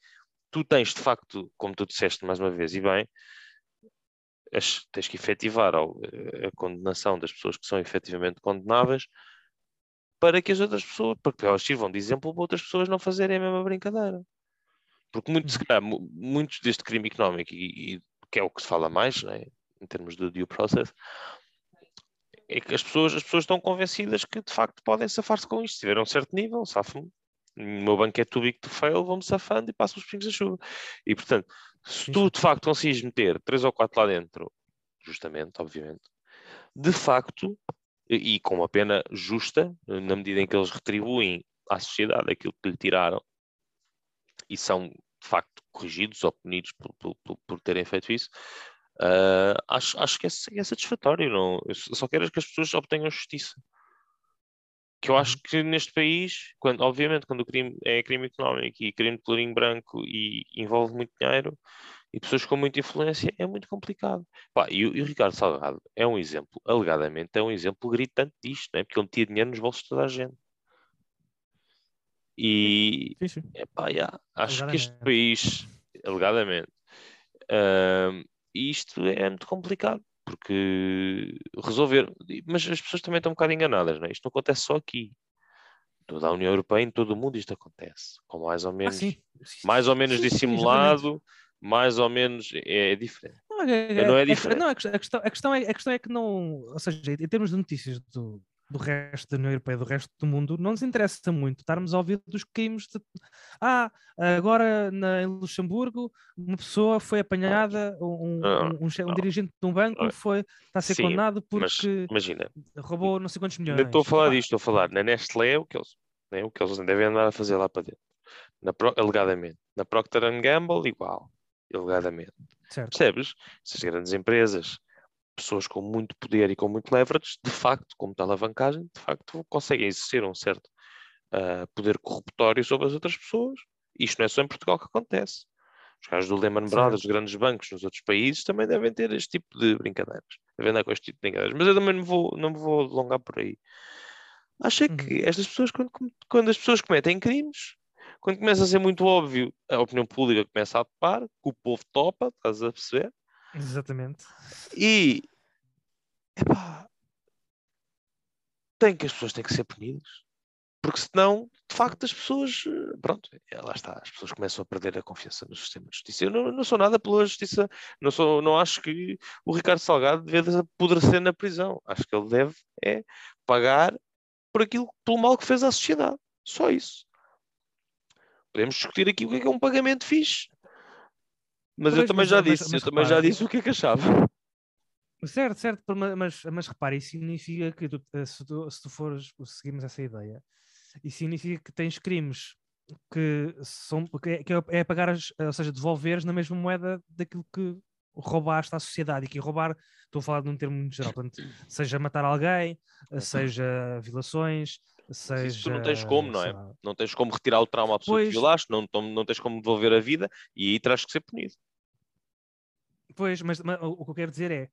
S4: tu tens de facto, como tu disseste mais uma vez, e bem, as- tens que efetivar ao- a condenação das pessoas que são efetivamente condenáveis para que as outras pessoas, porque elas sirvam de exemplo para outras pessoas não fazerem a mesma brincadeira. Porque muito, se
S3: Uhum.
S4: calhar, mu- muitos deste crime económico, e, e que é o que se fala mais, né, em termos do due process, é que as pessoas, as pessoas estão convencidas que de facto podem safar-se com isto. Se tiver um certo nível, safam-me. O meu banco é too big to fail, vão-me safando e passam os pingos da chuva. E portanto, se tu de facto conseguires meter três ou quatro lá dentro, justamente, obviamente, de facto, e, e com uma pena justa, na medida em que eles retribuem à sociedade aquilo que lhe tiraram e são de facto corrigidos ou punidos por, por- por- por terem feito isso, ah, acho, acho que é, é satisfatório. Não? Eu só quero é que as pessoas obtenham justiça. Que eu acho que neste país, quando, obviamente, quando o crime é crime económico e crime de colorinho branco e envolve muito dinheiro e pessoas com muita influência, é muito complicado. Pá, e, o- e o Ricardo Salgado é um exemplo, alegadamente, é um exemplo gritante disto, né? porque ele metia dinheiro nos bolsos de toda a gente. E,
S3: Sim, sim.
S4: Epá, yeah, acho que este país, alegadamente, isto é muito complicado, porque resolver. Mas as pessoas também estão um bocado enganadas, não é? Isto não acontece só aqui. Toda a União Europeia, em todo o mundo, isto acontece. Com mais ou
S3: Ah,
S4: menos,
S3: sim.
S4: mais ou menos
S3: Sim, sim,
S4: dissimulado, mais ou menos é, é diferente.
S3: Não, é,
S4: Não é
S3: a-
S4: diferente.
S3: não, a questão, a questão- é, a questão é que não, ou seja, em termos de notícias do, do resto da União Europeia, do resto do mundo, não nos interessa muito estarmos a ouvir dos crimes de, ah, agora na, em Luxemburgo uma pessoa foi apanhada, um,
S4: Não,
S3: um, um che- um
S4: não.
S3: dirigente de um banco
S4: Não.
S3: foi, está a ser
S4: Sim,
S3: condenado porque
S4: imagina,
S3: roubou não sei quantos milhões.
S4: Não estou a falar disto, estou a falar na Nestlé, o que eles, né, o que eles devem andar a fazer lá para dentro. Na alegadamente. Na Procter Gamble, igual. Alegadamente.
S3: certo.
S4: Percebes? Essas grandes empresas, pessoas com muito poder e com muito leverage, de facto, como tal alavancagem, de facto, conseguem exercer um certo ah, poder corruptório sobre as outras pessoas. Isto não é só em Portugal que acontece. Os casos do Lehman Brothers, os grandes bancos nos outros países, também devem ter este tipo de brincadeiras. Devem andar com este tipo de brincadeiras. Mas eu também não vou, não me vou alongar por aí. Acho é que
S3: Uhum.
S4: estas pessoas, quando, quando as pessoas cometem crimes, quando começa a ser muito óbvio, a opinião pública começa a topar, que o povo topa, estás a perceber?
S3: Exatamente.
S4: E epá, tem que as pessoas têm que ser punidas. Porque senão, de facto, as pessoas, pronto, é, lá está, as pessoas começam a perder a confiança no sistema de justiça. Eu não, não sou nada pela justiça, não, sou, não acho que o Ricardo Salgado deve apodrecer na prisão. Acho que ele deve é pagar por aquilo, pelo mal que fez à sociedade. Só isso. Podemos discutir aqui o que é, que é um pagamento fixe. Mas eu
S3: Pois,
S4: também
S3: mas-
S4: já
S3: mas-
S4: disse,
S3: mas
S4: eu também já disse o que é que achava.
S3: Certo, certo, mas, mas repare, isso significa que tu, eh, se, tu, se tu fores, seguimos essa ideia, isso significa que tens crimes que são que é, que é pagar, as, ou seja, devolveres na mesma moeda daquilo que roubaste à sociedade e que roubar, estou a falar de um termo muito geral, portanto, seja matar alguém, eh, seja violações, seja.
S4: isso tu não tens como, não é?
S3: lá,
S4: Não tens como retirar o trauma à pessoa que
S3: Pois.
S4: violaste, não, não, tens como devolver a vida e aí terás que ser punido.
S3: Pois, mas, mas o que eu quero dizer é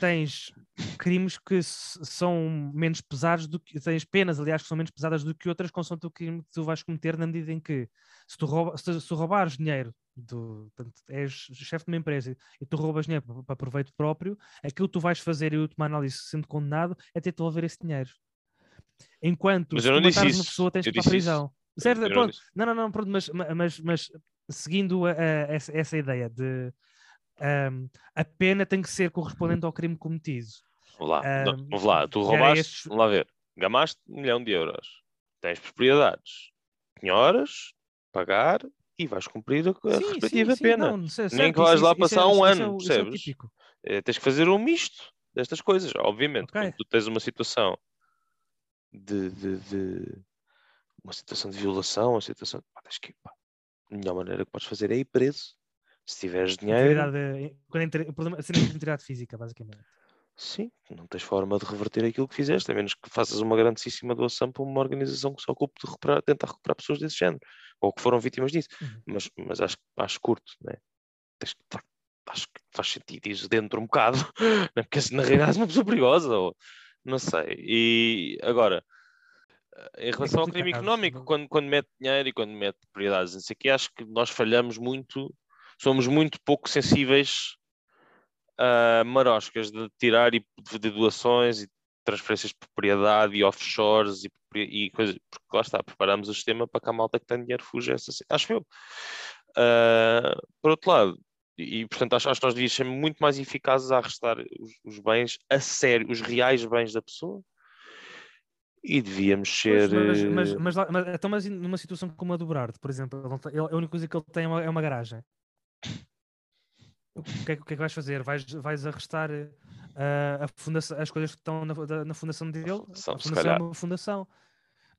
S3: tens crimes que são menos pesados do que tens penas, aliás, que são menos pesadas do que outras, consoante o crime que tu vais cometer, na medida em que se tu, rouba, se, se roubares dinheiro, do, portanto, és chefe de uma empresa e tu roubas dinheiro para, para proveito próprio, aquilo que tu vais fazer e a última análise sendo condenado é ter de devolver esse dinheiro. Enquanto
S4: Mas
S3: se tu matares uma pessoa tens
S4: Eu
S3: de ir para a
S4: disse isso.
S3: prisão. Certo,
S4: Eu
S3: pronto. Não, não, não, pronto, mas, ma- mas, mas seguindo a- a- essa, essa ideia de ahm, a pena tem que ser correspondente ao crime cometido.
S4: Vamos lá,
S3: Ahm,
S4: vamos lá. tu roubaste, vamos lá ver, gamaste um milhão de euros, tens propriedades, penhoras, pagar e vais cumprir a,
S3: Sim,
S4: respectiva
S3: sim, sim,
S4: pena.
S3: não,
S4: Nem que vais lá
S3: isso-
S4: passar
S3: é-
S4: um
S3: é
S4: ano,
S3: o- isso é
S4: percebes? Eh, tens que fazer um misto destas coisas, obviamente.
S3: Ok.
S4: Quando tu tens uma situação de, de- de- uma situação de violação, uma situação pá, tens que pá, a melhor maneira que podes fazer é ir preso. Se tiveres dinheiro,
S3: Integridade, quando entre- o problema é ser a integridade física, basicamente.
S4: sim, não tens forma de reverter aquilo que fizeste, a menos que faças uma grandíssima doação para uma organização que se ocupe de recuperar, tentar recuperar pessoas desse género, ou que foram vítimas disso.
S3: Uhum.
S4: Mas, mas acho, acho curto, né? Tens acho que faz sentido ir dentro um bocado, (laughs) né? porque na realidade és uma pessoa perigosa, ou não sei. E agora, em relação ao crime económico, quando, quando mete dinheiro e quando mete propriedades, não sei o quê, acho que nós falhamos muito, somos muito pouco sensíveis a maroscas de tirar e de, doações e transferências de propriedade e offshores e, e coisas, porque lá está, preparamos o sistema para que a malta que tem dinheiro fuja, acho eu. Ah, por outro lado, e portanto acho, acho que nós devíamos ser muito mais eficazes a arrestar os, os bens a sério, os reais bens da pessoa e devíamos
S3: Pois,
S4: ser.
S3: mas, mas,
S4: eh,
S3: mas, mas, então, mas numa situação como a do Brard, por exemplo, ele a única coisa que ele tem é uma, é uma garagem. O que, é, que- o que é que vais fazer? Vais, vais arrestar eh, a fundação, as coisas que estão na, da- na fundação dele?
S4: fundação,
S3: a fundação é uma fundação.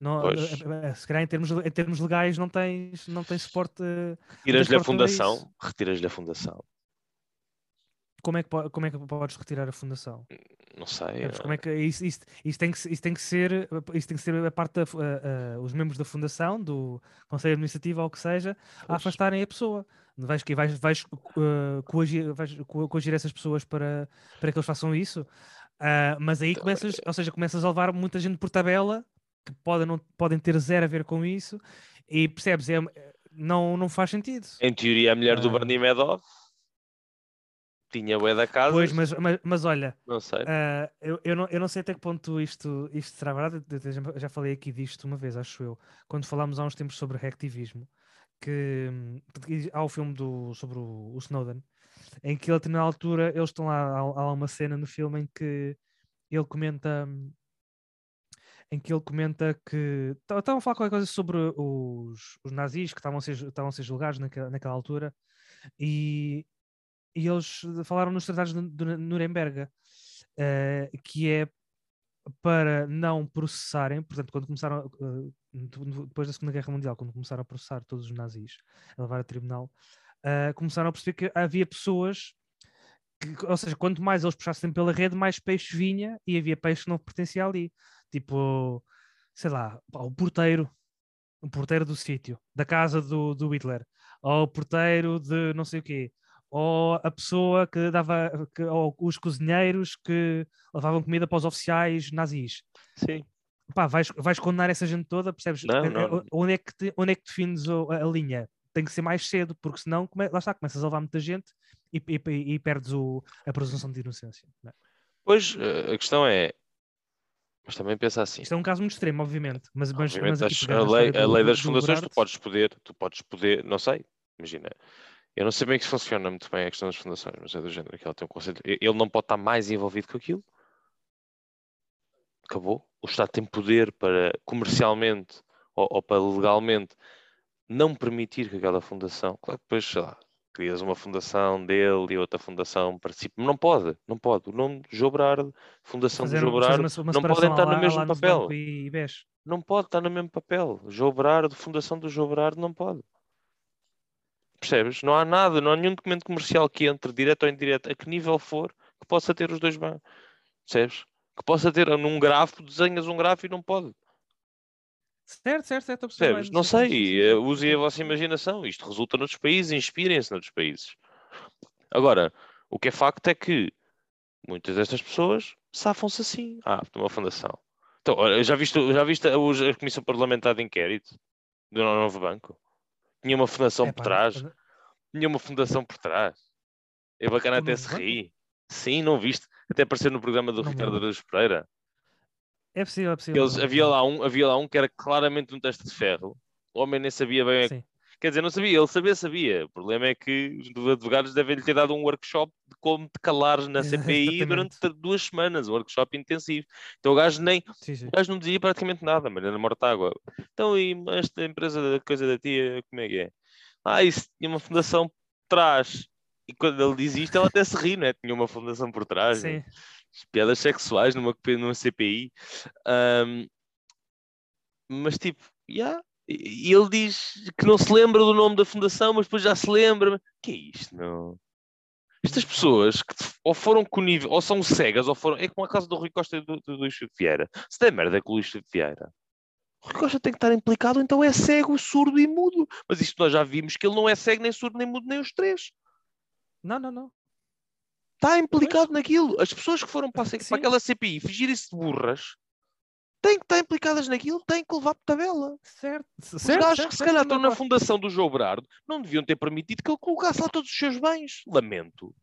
S3: Não,
S4: Pois.
S3: eh, eh, se calhar em termos, em termos legais não tens, não tens suporte. eh,
S4: Retiras-lhe a fundação, retiras-lhe a fundação.
S3: Como é, que, como é que podes retirar a fundação?
S4: Não sei. Eh,
S3: Como é que isso, isso, isso tem que, isso tem que ser isso tem que ser a parte da, a- a- os membros da fundação, do conselho administrativo ou o que seja, a
S4: pois.
S3: afastarem a pessoa. Vais que vais, vais, uh, coagir, vais co- coagir essas pessoas para, para que eles façam isso. Ah, mas aí começas, ou seja, começas a levar muita gente por tabela que podem, não, podem ter zero a ver com isso e percebes, é, não, não faz sentido.
S4: Em teoria, a mulher do
S3: Ah.
S4: Bernie Madoff tinha bué da casa.
S3: Pois, mas, mas, mas olha,
S4: Não sei.
S3: ah, eu, eu, não, eu não sei até que ponto isto, isto será verdade. eu- já- falei aqui disto uma vez, acho eu, quando falámos há uns tempos sobre reactivismo, que porque há o filme do, sobre o, o Snowden, em que ele, na altura, eles estão lá, há, há uma cena no filme em que ele comenta hum, em que ele comenta que ta- estavam a falar qualquer coisa sobre os, os nazis que estavam a ser, julgados naquela, naquela altura e, e eles falaram nos tratados de, de Nuremberg eh, que é para não processarem, portanto, quando começaram, de- depois da Segunda Guerra Mundial, quando começaram a processar todos os nazis, a levar a tribunal, eh, começaram a perceber que havia pessoas ou seja, quanto mais eles puxassem pela rede, mais peixe vinha e havia peixe que não pertencia ali. Tipo, sei lá, o porteiro, o porteiro do sítio, da casa do, do Hitler, ou o porteiro de não sei o quê, ou a pessoa que dava, que, ou os cozinheiros que levavam comida para os oficiais nazis.
S4: Sim.
S3: Pá, vais, vais condenar essa gente toda, percebes?
S4: Não, não,
S3: eh,
S4: não.
S3: Onde, é que te- onde é que defines a, a linha? Tem que ser mais cedo, porque senão, come, lá está, começas a levar muita gente e, e- e perdes o, a presunção de inocência. é?
S4: Pois eh, a questão é. Mas também pensa assim.
S3: Isto é um caso muito extremo, obviamente, mas,
S4: Obviamente,
S3: mas
S4: as- a lei, a lei das fundações, tu podes poder, tu podes poder, não sei, imagina. Eu não sei bem que funciona muito bem a questão das fundações, mas é do género que ela tem um conceito. Ele não pode estar mais envolvido com aquilo. Acabou. O Estado tem poder para comercialmente ou, ou para legalmente não permitir que aquela fundação, claro que depois, sei lá, crias uma fundação dele e outra fundação participe. Não pode, não pode. O nome de João Berardo, Fundação
S3: fazer,
S4: de Berardo,
S3: uma, uma
S4: não podem estar
S3: à
S4: no
S3: lá-
S4: mesmo
S3: lá
S4: papel.
S3: E, e
S4: não pode estar no mesmo papel. João Berardo, Fundação do João Berardo, não pode. Percebes? Não há nada, não há nenhum documento comercial que entre, direto ou indireto, a que nível for, que possa ter os dois bancos. Percebes? Que possa ter num grafo, desenhas um grafo e não pode.
S3: Certo, certo, certo.
S4: Percebes? Não sei, eh, usem a vossa imaginação. Isto resulta noutros países, inspirem-se noutros países. Agora, o que é facto é que muitas destas pessoas safam-se assim. Ah, tem uma fundação. Então, já viste, já viste a, a Comissão Parlamentar de Inquérito do Novo Banco? Tinha uma fundação por
S3: Epá,
S4: trás. Tinha uma fundação por trás. É bacana até se rir. Sim, não viste? Até apareceu no programa do
S3: Não
S4: Ricardo. Araújo Pereira.
S3: É possível, é possível.
S4: Eles, havia, lá um, havia lá um que era claramente um teste de ferro. O homem nem sabia bem.
S3: Sim.
S4: Quer dizer, não sabia, ele sabia, sabia. O problema é que os advogados devem lhe ter dado um workshop de como te calares na (laughs) CPI durante duas semanas, um workshop intensivo. Então o gajo nem,
S3: Sim, sim.
S4: o gajo não dizia praticamente nada, mas era morta água. Então, e esta empresa da coisa da tia, como é que é? Ah, isso tinha uma fundação por trás. E quando ele diz isto, ela até se ri, não é? Tinha uma fundação por trás. né? Piadas sexuais numa, numa CPI. Ahm, mas tipo, yeah. E e ele diz que não se lembra do nome da fundação, mas depois já se lembra. que é isto, não? Estas pessoas que ou foram coníveis, ou são cegas, ou foram. É como a casa do Rui Costa e do, do Luís Filipe Vieira. Se der merda com o Luís Filipe Vieira, o Rui Costa tem que estar implicado, então é cego, surdo e mudo. Mas isto nós já vimos que ele não é cego, nem surdo, nem mudo, nem os três.
S3: Não, não, não.
S4: Está implicado naquilo. As pessoas que foram para, a para aquela CPI fingirem-se de burras têm que estar implicadas naquilo, têm que levar por tabela.
S3: Certo.
S4: Os
S3: certo,
S4: gajos
S3: certo,
S4: que se calhar estão na fundação do João Berardo não deviam ter permitido que ele colocasse lá todos os seus bens. Lamento.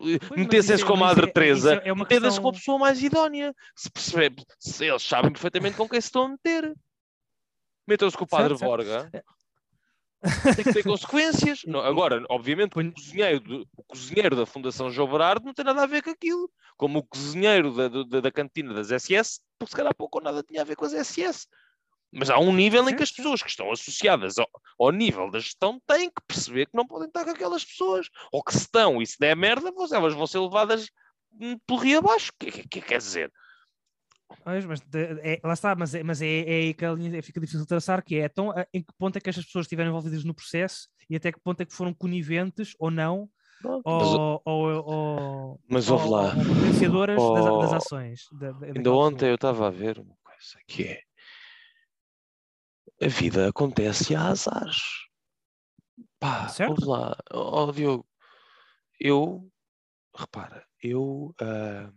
S3: mas
S4: Metessem-se
S3: é-
S4: com a Madre
S3: é-
S4: Teresa,
S3: é
S4: metessem-se
S3: questão-
S4: com a pessoa mais idónea. Se percebe, se eles sabem perfeitamente com quem se estão a meter. Metam-se com o Padre
S3: Certo, certo.
S4: Borga. Tem que ter consequências. (laughs) Não, agora, obviamente, o cozinheiro, o cozinheiro da Fundação João Berardo não tem nada a ver com aquilo. Como o cozinheiro da, da, da cantina das SS, porque se calhar pouco ou nada tinha a ver com as SS. Mas há um nível em que as pessoas que estão associadas ao, ao nível da gestão têm que perceber que não podem estar com aquelas pessoas. Ou que se estão e se der merda, elas vão ser levadas pelo rio abaixo. O que, que, que quer dizer?
S3: Pois, mas de- é- lá está, mas, é, mas é, é aí que a linha fica difícil de traçar, que é então, a- em que ponto é que estas pessoas estiveram envolvidas no processo e até que ponto é que foram coniventes ou não,
S4: Mas,
S3: ou, ou, ou,
S4: mas
S3: ou-
S4: ouve lá.
S3: ou potenciadoras das, a- das
S4: Oh,
S3: ações. da- da-
S4: Ainda ontem eu estava a ver uma coisa que é a vida acontece a azares. Pá,
S3: Certo.
S4: lá, ó ó, Diogo, eu repara, eu ah,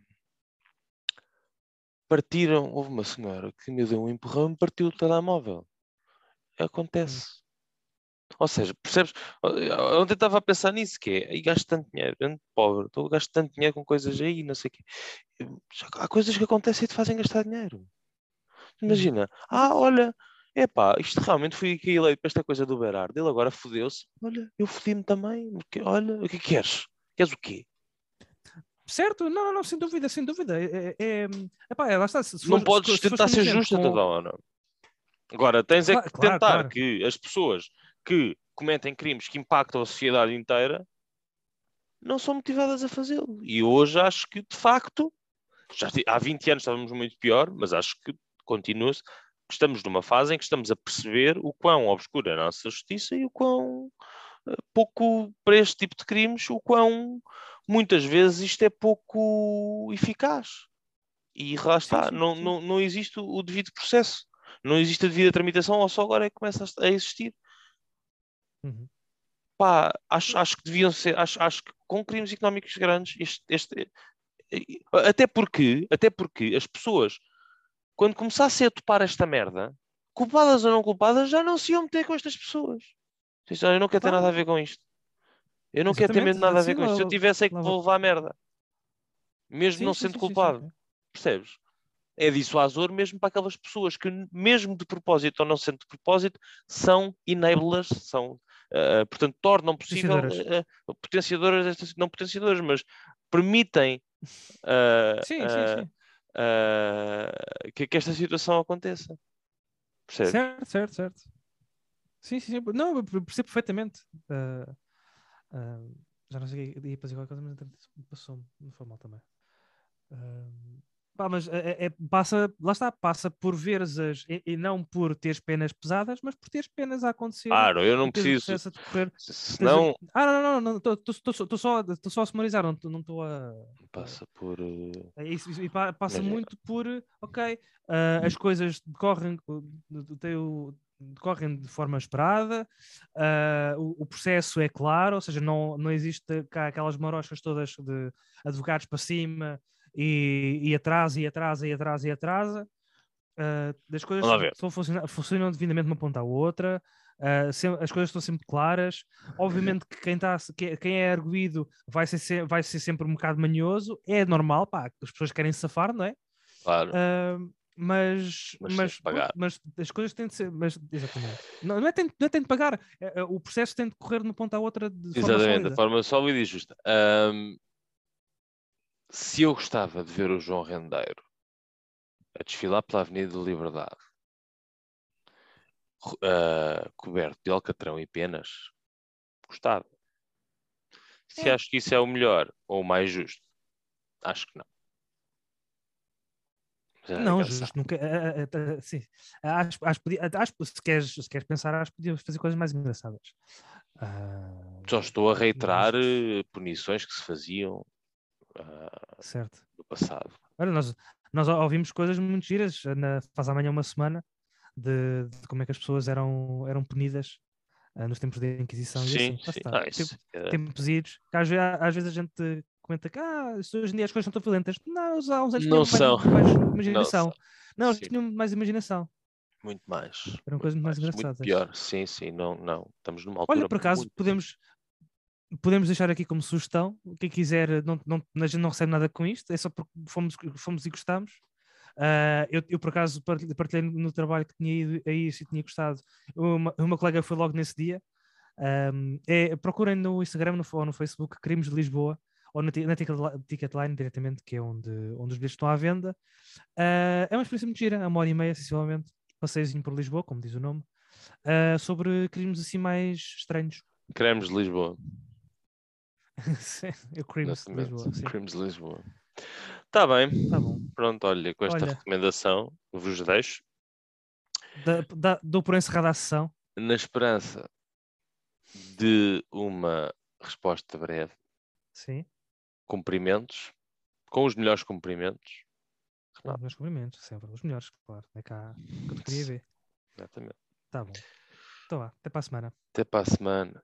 S4: partiram, houve uma senhora que me deu um empurrão e me partiu o telemóvel. Acontece. Ou seja, percebes? Ontem estava a pensar nisso, que é, aí gasto tanto dinheiro, ando pobre, estou a gasto tanto dinheiro com coisas aí, não sei o quê. Há coisas que acontecem e te fazem gastar dinheiro. Imagina, ah, olha, epá, isto realmente fui aqui eleito para esta coisa do Berardo, ele agora fodeu-se, olha, eu fodi-me também, porque, olha, o que queres? Queres o quê?
S3: Certo? Não, não, sem dúvida, sem dúvida. É, é, epá, é, lá está, se, se
S4: não podes
S3: se-
S4: tentar ser justa
S3: com-
S4: toda hora. Agora, tens é
S3: Claro,
S4: que
S3: claro,
S4: tentar
S3: claro.
S4: que as pessoas que cometem crimes que impactam a sociedade inteira não são motivadas a fazê-lo. E hoje acho que, de facto, já há 20 anos estávamos muito pior, mas acho que continua-se. que Estamos numa fase em que estamos a perceber o quão obscura é a nossa justiça e o quão eh, pouco, para este tipo de crimes, o quão muitas vezes isto é pouco eficaz. E lá está,
S3: sim,
S4: não,
S3: sim.
S4: Não, não existe o, devido processo, não existe a devida tramitação, ou só agora é que começa a, existir.
S3: Uhum.
S4: Pá, acho, acho que deviam ser, acho, acho que com crimes económicos grandes, este, este- até porque, até porque as pessoas, quando começassem a topar esta merda, culpadas ou não culpadas, já não se iam meter com estas pessoas. Dizem, "Olha, Eu não quero ter nada a ver com isto. Eu não quero ter mesmo nada a ver com isto. Se eu tivesse é que vou levar merda. Mesmo
S3: Sim,
S4: não
S3: sim,
S4: sendo
S3: sim,
S4: culpado. Percebes? É dissuasor mesmo para aquelas pessoas que, mesmo de propósito ou não sendo de propósito, são enablers, são, ah, portanto, tornam possível,
S3: Potenciadoras.
S4: ah, potenciadoras, não potenciadoras, mas permitem ah,
S3: Sim, sim, sim.
S4: que, que esta situação aconteça. Percebes?
S3: Certo, certo, certo. Sim, sim, sim. Não, eu percebo perfeitamente. Ah, já não sei o que ia fazer qualquer coisa, mas passou-me. Não foi mal também. Ah, pá, mas é, é- passa, lá está, passa por veres as, e, e não por teres penas pesadas, mas por teres penas a acontecer.
S4: Claro, eu não preciso.
S3: a decorrer.
S4: se-
S3: a-
S4: Senão,
S3: Ah, não, não, não, estou só, tô só a sumarizar, não estou a.
S4: passa por.
S3: É isso, isso, e pa- passa
S4: Imagina.
S3: muito por, ok, ah, as coisas decorrem, uh, tem o- decorrem de forma esperada, ah, o, o processo é claro, ou seja, não, não existe cá aquelas maroscas todas de advogados para cima e, e atrasa e atrasa e atrasa e atrasa. Ah, das coisas só funcionam, funcionam devidamente uma ponta à outra. sem- as coisas estão sempre claras. Obviamente que quem, tá, que- quem é arguído vai ser, se- vai ser sempre um bocado manhoso, é normal, pá, as pessoas querem se safar, não é?
S4: claro.
S3: Ah, mas,
S4: Mas
S3: mas,
S4: pagar.
S3: mas as coisas têm de ser. Mas, exatamente. Não, não, é tem, não é tem de pagar. é- é- o processo tem de correr de uma ponta à outra de forma
S4: Exatamente, de forma sólida e justa. Ahm, se eu gostava de ver o João Rendeiro a desfilar pela Avenida da Liberdade, ah, coberto de alcatrão e penas, gostava. Se
S3: É.
S4: acho que isso é o melhor ou o mais justo, acho que não. Já
S3: Não, justo, nunca. ah, ah, ah, sim. Acho, acho, acho, se, queres, se queres pensar, acho que podíamos fazer coisas mais engraçadas. Ah,
S4: Só estou a reiterar
S3: mas-
S4: eh, punições que se faziam ah,
S3: certo.
S4: no passado.
S3: Olha, nós, nós ouvimos coisas muito giras eh, na, faz amanhã uma semana de, de como é que as pessoas eram, eram punidas nos tempos da Inquisição. e
S4: Sim,
S3: assim. Lá
S4: sim. Ah, isso é-
S3: tempos idos, às, às vezes a gente comenta que ah, hoje em dia as coisas são tão violentas. Não, há uns anos
S4: Não são.
S3: mais, mais (laughs)
S4: Não
S3: imaginação. Não, eles
S4: Sim.
S3: tinham mais imaginação.
S4: Muito mais.
S3: Eram coisas muito mais
S4: Muito
S3: engraçadas.
S4: pior, sim, sim, não, não. Estamos numa altura.
S3: Olha, por acaso,
S4: muito-
S3: podemos, podemos deixar aqui como sugestão. Quem quiser, não, não, a gente não recebe nada com isto, é só porque fomos, fomos e gostamos. Ah, eu, eu, por acaso, partilhei, no trabalho que tinha ido a isso e tinha gostado. Uma, uma colega foi logo nesse dia. Ahm, é, procurem no Instagram no, ou no Facebook Crimes de Lisboa ou na, na Ticketli- Ticketline diretamente, que é onde, onde os bilhetes estão à venda. Ah, é uma experiência muito gira, é uma hora e meia, sensivelmente. Passeiozinho por Lisboa, como diz o nome, ah, sobre crimes assim mais estranhos.
S4: Cremes de Lisboa.
S3: Sim, o Crimes de. Lisboa. (laughs) Sim.
S4: Cremes de Lisboa. Está bem.
S3: Tá bom.
S4: Pronto, olha, com esta
S3: Olha.
S4: recomendação vos deixo
S3: Da, da- dou por encerrada a sessão.
S4: na esperança de uma resposta breve.
S3: Sim.
S4: Cumprimentos, com os melhores cumprimentos.
S3: Com os cumprimentos, sempre. Os melhores, claro. É cá que eu queria (laughs) ver.
S4: Exatamente.
S3: Tá bom. Então vá, até para a semana.
S4: Até para a semana.